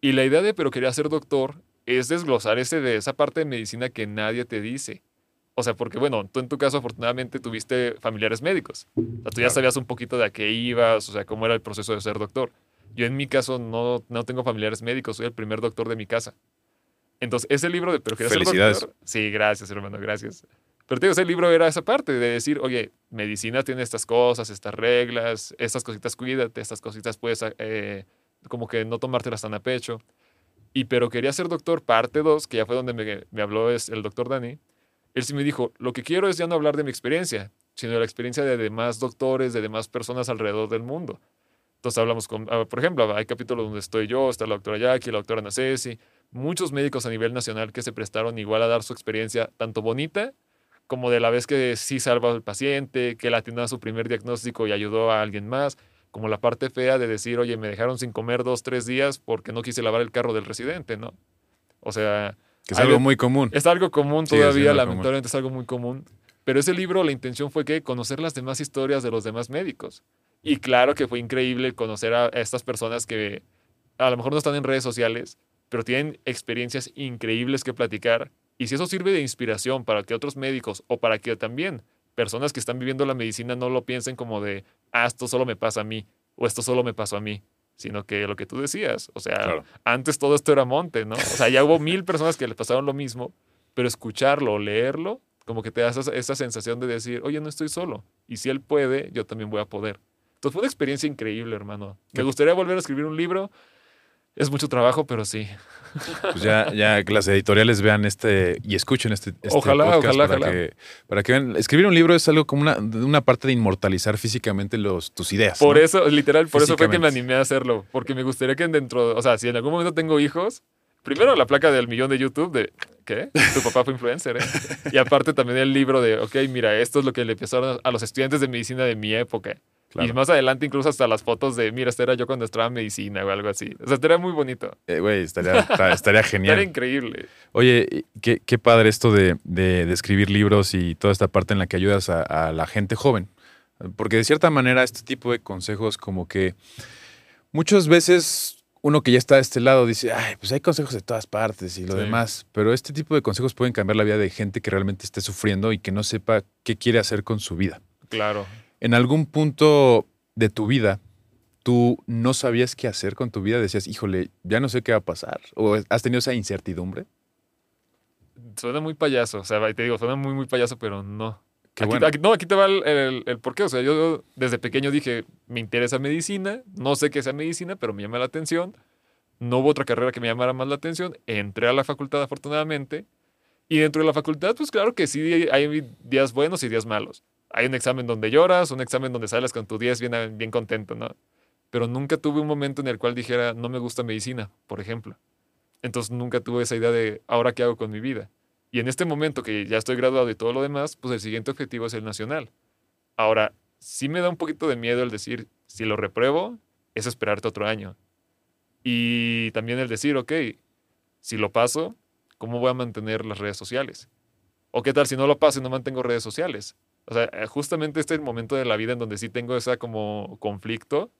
Y la idea de Pero quería ser doctor es desglosar ese de esa parte de medicina que nadie te dice. O sea, porque bueno, tú en tu caso afortunadamente tuviste familiares médicos. O sea, tú ya sabías un poquito de a qué ibas, o sea, cómo era el proceso de ser doctor. Yo en mi caso no, no tengo familiares médicos, soy el primer doctor de mi casa. Entonces, ese libro de Pero quería ser Felicidades. doctor. Sí, gracias, hermano, gracias. Pero te digo, ese libro era esa parte de decir, oye, medicina tiene estas cosas, estas reglas, estas cositas cuídate, estas cositas puedes eh, como que no tomártelas tan a pecho. Y pero quería ser doctor, parte 2, que ya fue donde me, me habló es el doctor Dani. Él sí me dijo, lo que quiero es ya no hablar de mi experiencia, sino de la experiencia de demás doctores, de demás personas alrededor del mundo. Entonces hablamos con, ah, por ejemplo, hay capítulos donde estoy yo, está la doctora Jackie, la doctora Nacesi, muchos médicos a nivel nacional que se prestaron igual a dar su experiencia tanto bonita como de la vez que sí salva al paciente, que la atinó a su primer diagnóstico y ayudó a alguien más, como la parte fea de decir, oye, me dejaron sin comer dos, tres días porque no quise lavar el carro del residente, ¿no? O sea, Que es algo muy común. es algo común Sí, todavía, común. lamentablemente es algo muy común. Pero ese libro, la intención fue que conocer las demás historias de los demás médicos. Y claro que fue increíble conocer a estas personas que a lo mejor no están en redes sociales, pero tienen experiencias increíbles que platicar. Y si eso sirve de inspiración para que otros médicos o para que también personas que están viviendo la medicina no lo piensen como de, ah, esto solo me pasa a mí o esto solo me pasó a mí, sino que lo que tú decías, o sea, Claro. antes todo esto era monte, ¿no? O sea, ya hubo mil personas que le pasaron lo mismo, pero escucharlo leerlo, como que te da esa, esa sensación de decir, oye, no estoy solo. Y si él puede, yo también voy a poder. Entonces fue una experiencia increíble, hermano. Me gustaría volver a escribir un libro. Es mucho trabajo, pero sí. Pues ya, ya que las editoriales vean este y escuchen este, este Ojalá, podcast ojalá, para, ojalá. Que, para que vean. Escribir un libro es algo como una, una parte de inmortalizar físicamente los, tus ideas. Por ¿no? eso, literal, por eso fue que me animé a hacerlo. Porque me gustaría que dentro, o sea, si en algún momento tengo hijos, primero la placa del millón de YouTube de, ¿qué? Tu papá fue influencer, ¿eh? Y aparte también el libro de, ok, mira, esto es lo que le empezaron a los estudiantes de medicina de mi época. Claro. Y más adelante incluso hasta las fotos de, mira, este era yo cuando estaba en medicina o algo así. O sea, estaría muy bonito. Eh, Güey, estaría, esta- estaría genial. Estaría increíble. Oye, qué, qué padre esto de, de- de escribir libros y toda esta parte en la que ayudas a, a la gente joven. Porque de cierta manera este tipo de consejos como que muchas veces uno que ya está de este lado dice, ay, pues hay consejos de todas partes y lo Sí. demás. Pero este tipo de consejos pueden cambiar la vida de gente que realmente esté sufriendo y que no sepa qué quiere hacer con su vida. Claro. En algún punto de tu vida, tú no sabías qué hacer con tu vida, decías, híjole, ya no sé qué va a pasar. O has tenido esa incertidumbre. Suena muy payaso. O sea, te digo, suena muy, muy payaso, pero no. Aquí, bueno. aquí- no, aquí te va el, el, el por qué. O sea, yo desde pequeño dije, me interesa medicina, no sé qué sea medicina, pero me llama la atención. No hubo otra carrera que me llamara más la atención. Entré a la facultad, afortunadamente. Y dentro de la facultad, pues claro que sí, hay días buenos y días malos. Hay un examen donde lloras, un examen donde sales con tu 10 bien, bien contento, ¿no? Pero nunca tuve un momento en el cual dijera, no me gusta medicina, por ejemplo. Entonces nunca tuve esa idea de, ahora qué hago con mi vida. Y en este momento que ya estoy graduado y todo lo demás, pues el siguiente objetivo es el nacional. Ahora, sí me da un poquito de miedo el decir, si lo repruebo, es esperarte otro año. Y también el decir, ok, si lo paso, ¿cómo voy a mantener las redes sociales? ¿O qué tal si no lo paso y no mantengo redes sociales? O sea, eh, justamente este es el momento de la vida en donde sí tengo esa como conflicto,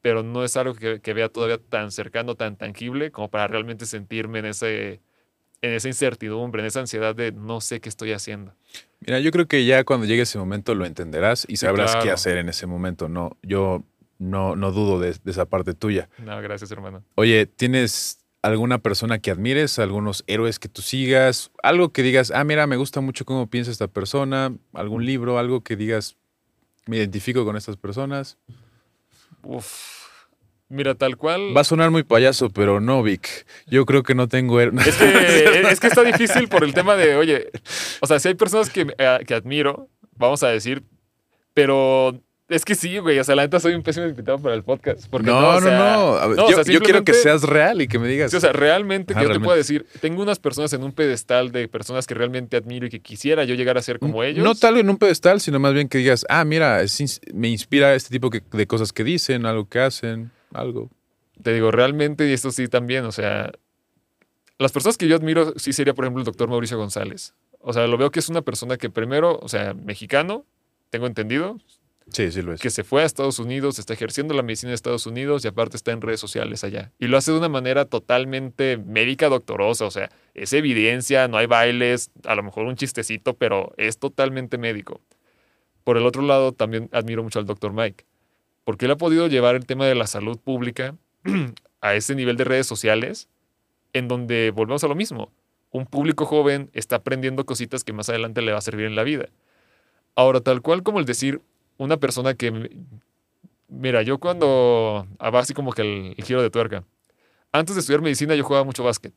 pero no es algo que, que vea todavía tan cercano, tan tangible, como para realmente sentirme en ese en esa incertidumbre, en esa ansiedad de no sé qué estoy haciendo. Mira, yo creo que ya cuando llegue ese momento lo entenderás y Sí, sabrás qué hacer en ese momento. No, yo no, no dudo de, de esa parte tuya. No, gracias, hermano. Oye, ¿tienes alguna persona que admires, algunos héroes que tú sigas, algo que digas, ah, mira, me gusta mucho cómo piensa esta persona, algún libro, algo que digas, me identifico con estas personas? Uf. Mira, tal cual. Va a sonar muy payaso, pero no, Vic. Yo creo que no tengo... Es que, es que está difícil por el tema de, oye, o sea, si hay personas que, eh, que admiro, vamos a decir, pero es que sí, güey, o sea, la neta soy un pésimo invitado para el podcast. Porque no, no, no, o sea, no. A ver, no, o yo, sea, yo quiero que seas real y que me digas... Sí, o sea, realmente Ajá, que yo te puedo decir, tengo unas personas en un pedestal de personas que realmente admiro y que quisiera yo llegar a ser como ellos. No tal en un pedestal, sino más bien que digas, ah, mira, es me inspira este tipo que- de cosas que dicen, algo que hacen, algo. Te digo, realmente, y esto sí también, o sea, las personas que yo admiro sí sería, por ejemplo, el doctor Mauricio González. O sea, lo veo que es una persona que primero, o sea, mexicano, tengo entendido, Sí, sí lo es. que se fue a Estados Unidos, está ejerciendo la medicina de Estados Unidos y aparte está en redes sociales allá. Y lo hace de una manera totalmente médica doctorosa, o sea, es evidencia, no hay bailes, a lo mejor un chistecito, pero es totalmente médico. Por el otro lado, también admiro mucho al doctor Mike, porque él ha podido llevar el tema de la salud pública a ese nivel de redes sociales, en donde volvemos a lo mismo. Un público joven está aprendiendo cositas que más adelante le va a servir en la vida. Ahora, tal cual como el decir, una persona que... Mira, yo cuando... ah, así como que el, el giro de tuerca. Antes de estudiar medicina yo jugaba mucho básquet.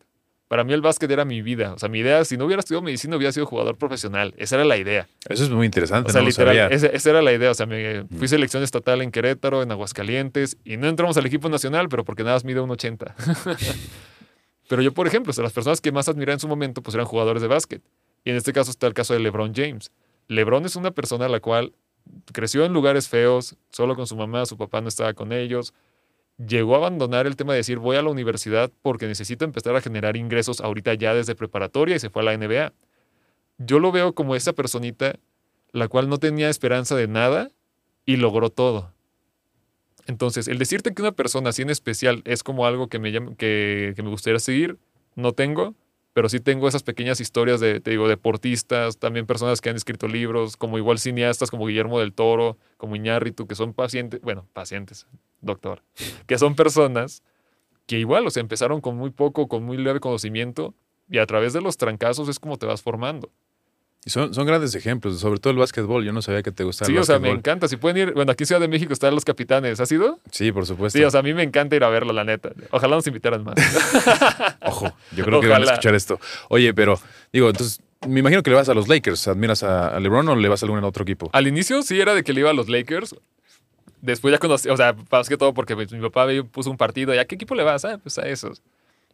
Para mí el básquet era mi vida. O sea, mi idea, si no hubiera estudiado medicina, hubiera sido jugador profesional. Esa era la idea. Eso es muy O interesante, sea, no lo literal, sabía. esa, esa era la idea. O sea, me, fui selección estatal en Querétaro, en Aguascalientes, y no entramos al equipo nacional, pero porque nada más mide un 80. pero yo, por ejemplo, o sea, las personas que más admiraba en su momento, pues eran jugadores de básquet. Y en este caso está el caso de LeBron James. LeBron es una persona a la cual creció en lugares feos, solo con su mamá, su papá no estaba con ellos. Llegó a abandonar el tema de decir voy a la universidad porque necesito empezar a generar ingresos ahorita ya desde preparatoria y se fue a la NBA. Yo lo veo como esa personita la cual no tenía esperanza de nada y logró todo. Entonces, el decirte que una persona así en especial es como algo que me, llama- que, que me gustaría seguir, no tengo, pero sí tengo esas pequeñas historias de, te digo, deportistas, también personas que han escrito libros, como igual cineastas como Guillermo del Toro, como Iñárritu, que son pacientes, bueno, pacientes, doctor, que son personas que igual, sea, empezaron con muy poco, con muy leve conocimiento, y a través de los trancazos es como te vas formando. Y son, son grandes ejemplos, sobre todo el básquetbol. Yo no sabía que te gustaba Sí, el o sea, me básquetbol. encanta. Si pueden ir, bueno, aquí en Ciudad de México están los capitanes. ¿Has ido? Sí, por supuesto. Sí, o sea, a mí me encanta ir a verlo, la neta. Ojalá nos invitaran más. Ojo, yo creo que van a escuchar esto. Oye, pero digo, entonces, me imagino que le vas a los Lakers. ¿Admiras a, LeBron o le vas a algún otro equipo? Al inicio sí era de que le iba a los Lakers. Después ya conocí, o sea, más que todo porque mi papá me puso un partido. ¿Y a qué equipo le vas? Ah, pues a esos.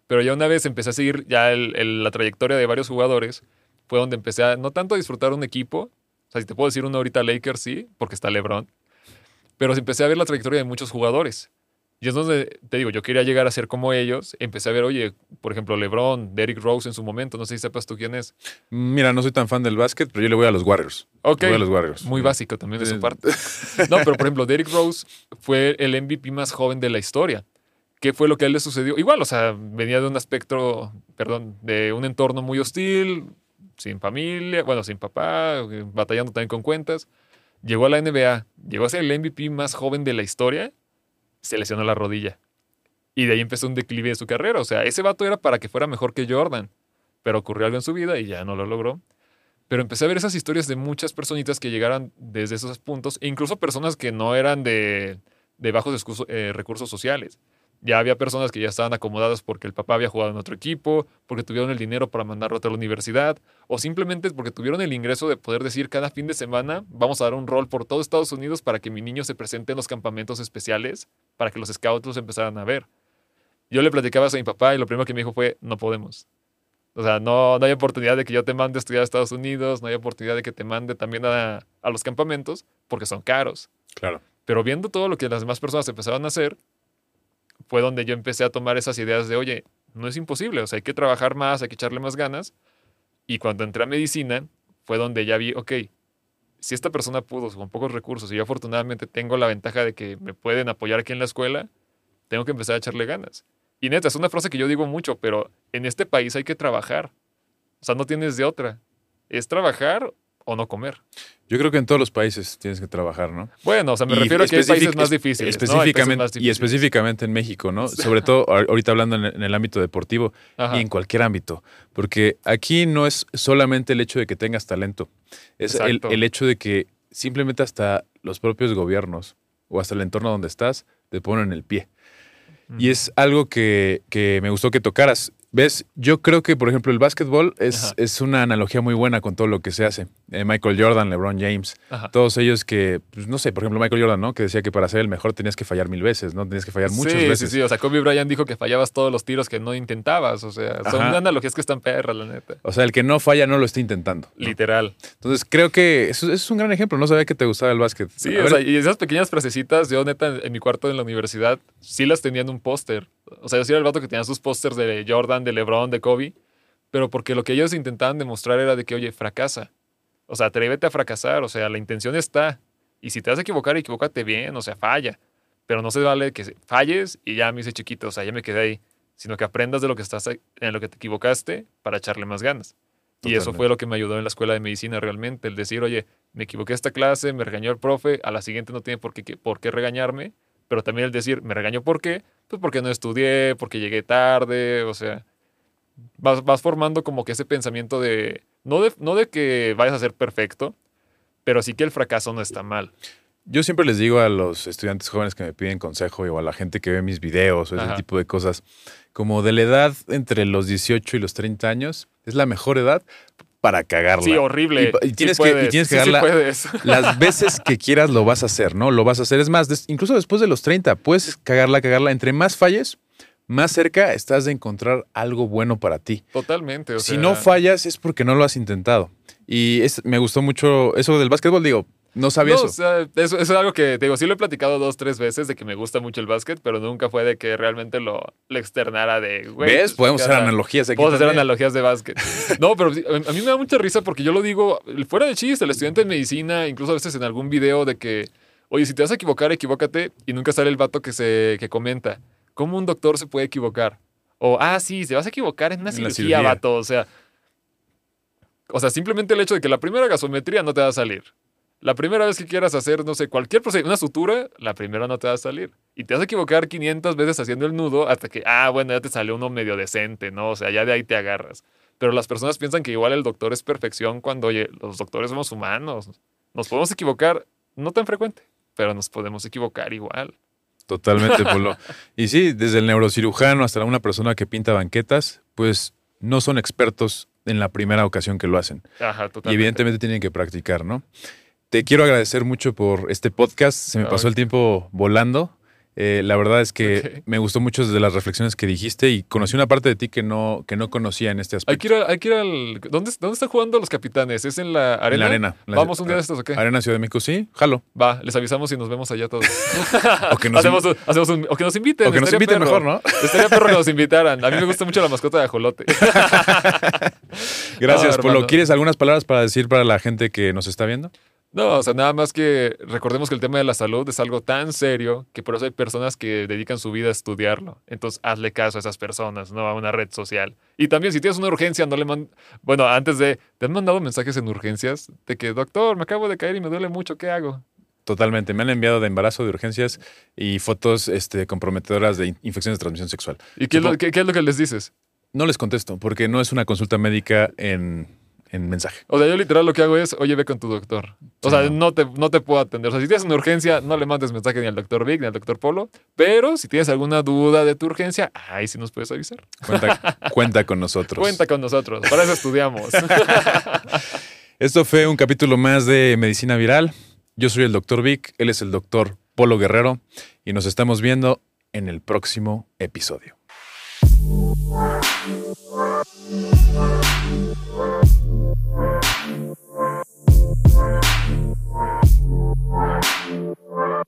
Pero ya una vez empecé a seguir ya el- el- la trayectoria de varios jugadores. Fue donde empecé a no tanto a disfrutar un equipo. O sea, si te puedo decir uno ahorita Lakers, sí, porque está LeBron. Pero empecé a ver la trayectoria de muchos jugadores. Y es donde, te digo, yo quería llegar a ser como ellos. Empecé a ver, oye, por ejemplo, LeBron, Derrick Rose en su momento. No sé si sepas tú quién es. Mira, no soy tan fan del básquet, pero yo le voy a los Warriors. Ok. Le voy a los Warriors. Muy básico también de su parte. No, pero por ejemplo, Derrick Rose fue el MVP más joven de la historia. ¿Qué fue lo que a él le sucedió? Igual, o sea, venía de un aspecto, perdón, de un entorno muy hostil, sin familia, bueno, sin papá, eh, batallando también con cuentas. Llegó a la NBA, llegó a ser el MVP más joven de la historia, se lesionó la rodilla. Y de ahí empezó un declive de su carrera. O sea, ese vato era para que fuera mejor que Jordan, pero ocurrió algo en su vida y ya no lo logró. Pero empecé a ver esas historias de muchas personitas que llegaran desde esos puntos, e incluso personas que no eran de, de bajos eh, recursos sociales. Ya había personas que ya estaban acomodadas porque el papá había jugado en otro equipo, porque tuvieron el dinero para mandarlo a otra universidad, o simplemente porque tuvieron el ingreso de poder decir cada fin de semana vamos a dar un rol por todo Estados Unidos para que mi niño se presente en los campamentos especiales, para que los scouts los empezaran a ver. Yo le platicaba eso a mi papá y lo primero que me dijo fue, no podemos. O sea, no, no hay oportunidad de que yo te mande a estudiar a Estados Unidos, no hay oportunidad de que te mande también a, a los campamentos, porque son caros. Claro. Pero viendo todo lo que las demás personas empezaron a hacer, fue donde yo empecé a tomar esas ideas de, oye, no es imposible, o sea, hay que trabajar más, hay que echarle más ganas. Y cuando entré a medicina, fue donde ya vi, ok, si esta persona pudo con pocos recursos y yo afortunadamente tengo la ventaja de que me pueden apoyar aquí en la escuela, tengo que empezar a echarle ganas. Y neta, es una frase que yo digo mucho, pero en este país hay que trabajar. O sea, no tienes de otra. Es trabajar o no comer. Yo creo que en todos los países tienes que trabajar, ¿no? Bueno, o sea, me Y refiero a que hay países más difíciles. Específicamente, y específicamente en México, ¿no? Sobre todo ahor- ahorita hablando en el, en el ámbito deportivo Ajá. y en cualquier ámbito. Porque aquí no es solamente el hecho de que tengas talento, es el, el hecho de que simplemente hasta los propios gobiernos o hasta el entorno donde estás te ponen el pie. Y es algo que, que me gustó que tocaras. ¿Ves? Yo creo que, por ejemplo, el básquetbol es, es una analogía muy buena con todo lo que se hace. Eh, Michael Jordan, LeBron James, Ajá. todos ellos que, pues, no sé, por ejemplo, Michael Jordan, ¿no? Que decía que para ser el mejor tenías que fallar mil veces, ¿no? Tenías que fallar muchas sí, veces. Sí, sí, o sea, Kobe Bryant dijo que fallabas todos los tiros que no intentabas. O sea, son Ajá. analogías que están perras, la neta. O sea, el que no falla no lo está intentando. Literal. Entonces, creo que eso, eso es un gran ejemplo. No sabía que te gustaba el básquet. Sí, A o ver, sea, y esas pequeñas frasecitas, yo neta, en, en mi cuarto en la universidad, sí las tenía en un póster. O sea, yo sí era el vato que tenía sus pósters de Jordan, de LeBron, de Kobe, pero porque lo que ellos intentaban demostrar era de que, oye, fracasa. O sea, atrévete a fracasar, o sea, la intención está. Y si te vas a equivocar, equivócate bien, o sea, falla. Pero no se vale que falles y ya me hice chiquito, o sea, ya me quedé ahí. Sino que aprendas de lo que estás en lo que te equivocaste para echarle más ganas. Y eso fue lo que me ayudó en la escuela de medicina realmente, el decir, oye, me equivoqué esta clase, me regañó el profe, a la siguiente no tiene por qué, por qué regañarme, pero también el decir, me regañó por qué, pues porque no estudié, porque llegué tarde, o sea, vas, vas formando como que ese pensamiento de no, de, no de que vayas a ser perfecto, pero sí que el fracaso no está mal. Yo siempre les digo a los estudiantes jóvenes que me piden consejo o a la gente que ve mis videos o ese Ajá. tipo de cosas, como de la edad entre los 18 y los 30 años, es la mejor edad para cagarla. Sí, horrible. Y Sí tienes, que, y tienes que sí, cagarla las veces que quieras lo vas a hacer, ¿no? Lo vas a hacer. Es más, des- incluso después de los 30, puedes cagarla, cagarla. Entre más falles, más cerca estás de encontrar algo bueno para ti. Totalmente. o si sea, no fallas es porque no lo has intentado. Y es- me gustó mucho eso del básquetbol, digo, no sabía No, eso. o sea, eso, eso es algo que, te digo, sí lo he platicado dos, tres veces de que me gusta mucho el básquet, pero nunca fue de que realmente lo, lo externara de, güey. ¿Ves? pues, Podemos ¿qué hacer analogías aquí. Podemos hacer analogías de básquet. No, pero a mí me da mucha risa porque yo lo digo fuera de chiste, el estudiante de medicina, incluso a veces en algún video de que, oye, si te vas a equivocar, equivócate, y nunca sale el vato que, se, que comenta, ¿cómo un doctor se puede equivocar? O, ah, sí, te vas a equivocar en una En cirugía, cirugía. vato, o sea... O sea, simplemente el hecho de que la primera gasometría no te va a salir. La primera vez que quieras hacer, no sé, cualquier procedimiento, una sutura, la primera no te va a salir. Y te vas a equivocar 500 veces haciendo el nudo hasta que, ah, bueno, ya te salió uno medio decente, ¿no? O sea, ya de ahí te agarras. Pero las personas piensan que igual el doctor es perfección cuando, oye, los doctores somos humanos. Nos podemos equivocar, no tan frecuente, pero nos podemos equivocar igual. Totalmente, Polo. y sí, desde el neurocirujano hasta una persona que pinta banquetas, pues no son expertos en la primera ocasión que lo hacen. Ajá, Y totalmente. evidentemente tienen que practicar, ¿no? Te quiero agradecer mucho por este podcast. Se me pasó el tiempo volando. Eh, la verdad es que Ok. me gustó mucho desde las reflexiones que dijiste y conocí una parte de ti que no, que no conocía en este Hay aspecto. que ir, a- hay que ir al... ¿Dónde, ¿Dónde están jugando los capitanes? ¿Es en la arena? En la arena. La- Vamos un día de estos, ¿o qué? Arena Ciudad de México, sí, jalo. Va, les avisamos y nos vemos allá todos. O que nos, hacemos, hacemos un- o que nos inviten. o que nos inviten perro. mejor, ¿no? Estaría perro que nos invitaran. A mí me gusta mucho la mascota de ajolote. Gracias, No, Polo. ¿Quieres algunas palabras para decir para la gente que nos está viendo? No, o sea, nada más que recordemos que el tema de la salud es algo tan serio que por eso hay personas que dedican su vida a estudiarlo. Entonces, hazle caso a esas personas, no a una red social. Y también, si tienes una urgencia, no le man... Bueno, antes de... ¿Te han mandado mensajes en urgencias de que, doctor, me acabo de caer y me duele mucho, ¿qué hago? Totalmente. Me han enviado de embarazo, de urgencias y fotos este, comprometedoras de in- infecciones de transmisión sexual. ¿Y qué es, lo, qué es lo que les dices? No les contesto porque no es una consulta médica en, en mensaje. O sea, yo literal lo que hago es, oye, ve con tu doctor. O sea, no te, no te puedo atender. O sea, si tienes una urgencia, no le mandes mensaje ni al doctor Vic ni al doctor Polo. Pero si tienes alguna duda de tu urgencia, ahí sí nos puedes avisar. Cuenta, cuenta con nosotros. Cuenta con nosotros. Para eso estudiamos. Esto fue un capítulo más de Medicina Viral. Yo soy el doctor Vic, él es el doctor Polo Guerrero y nos estamos viendo en el próximo episodio. Thank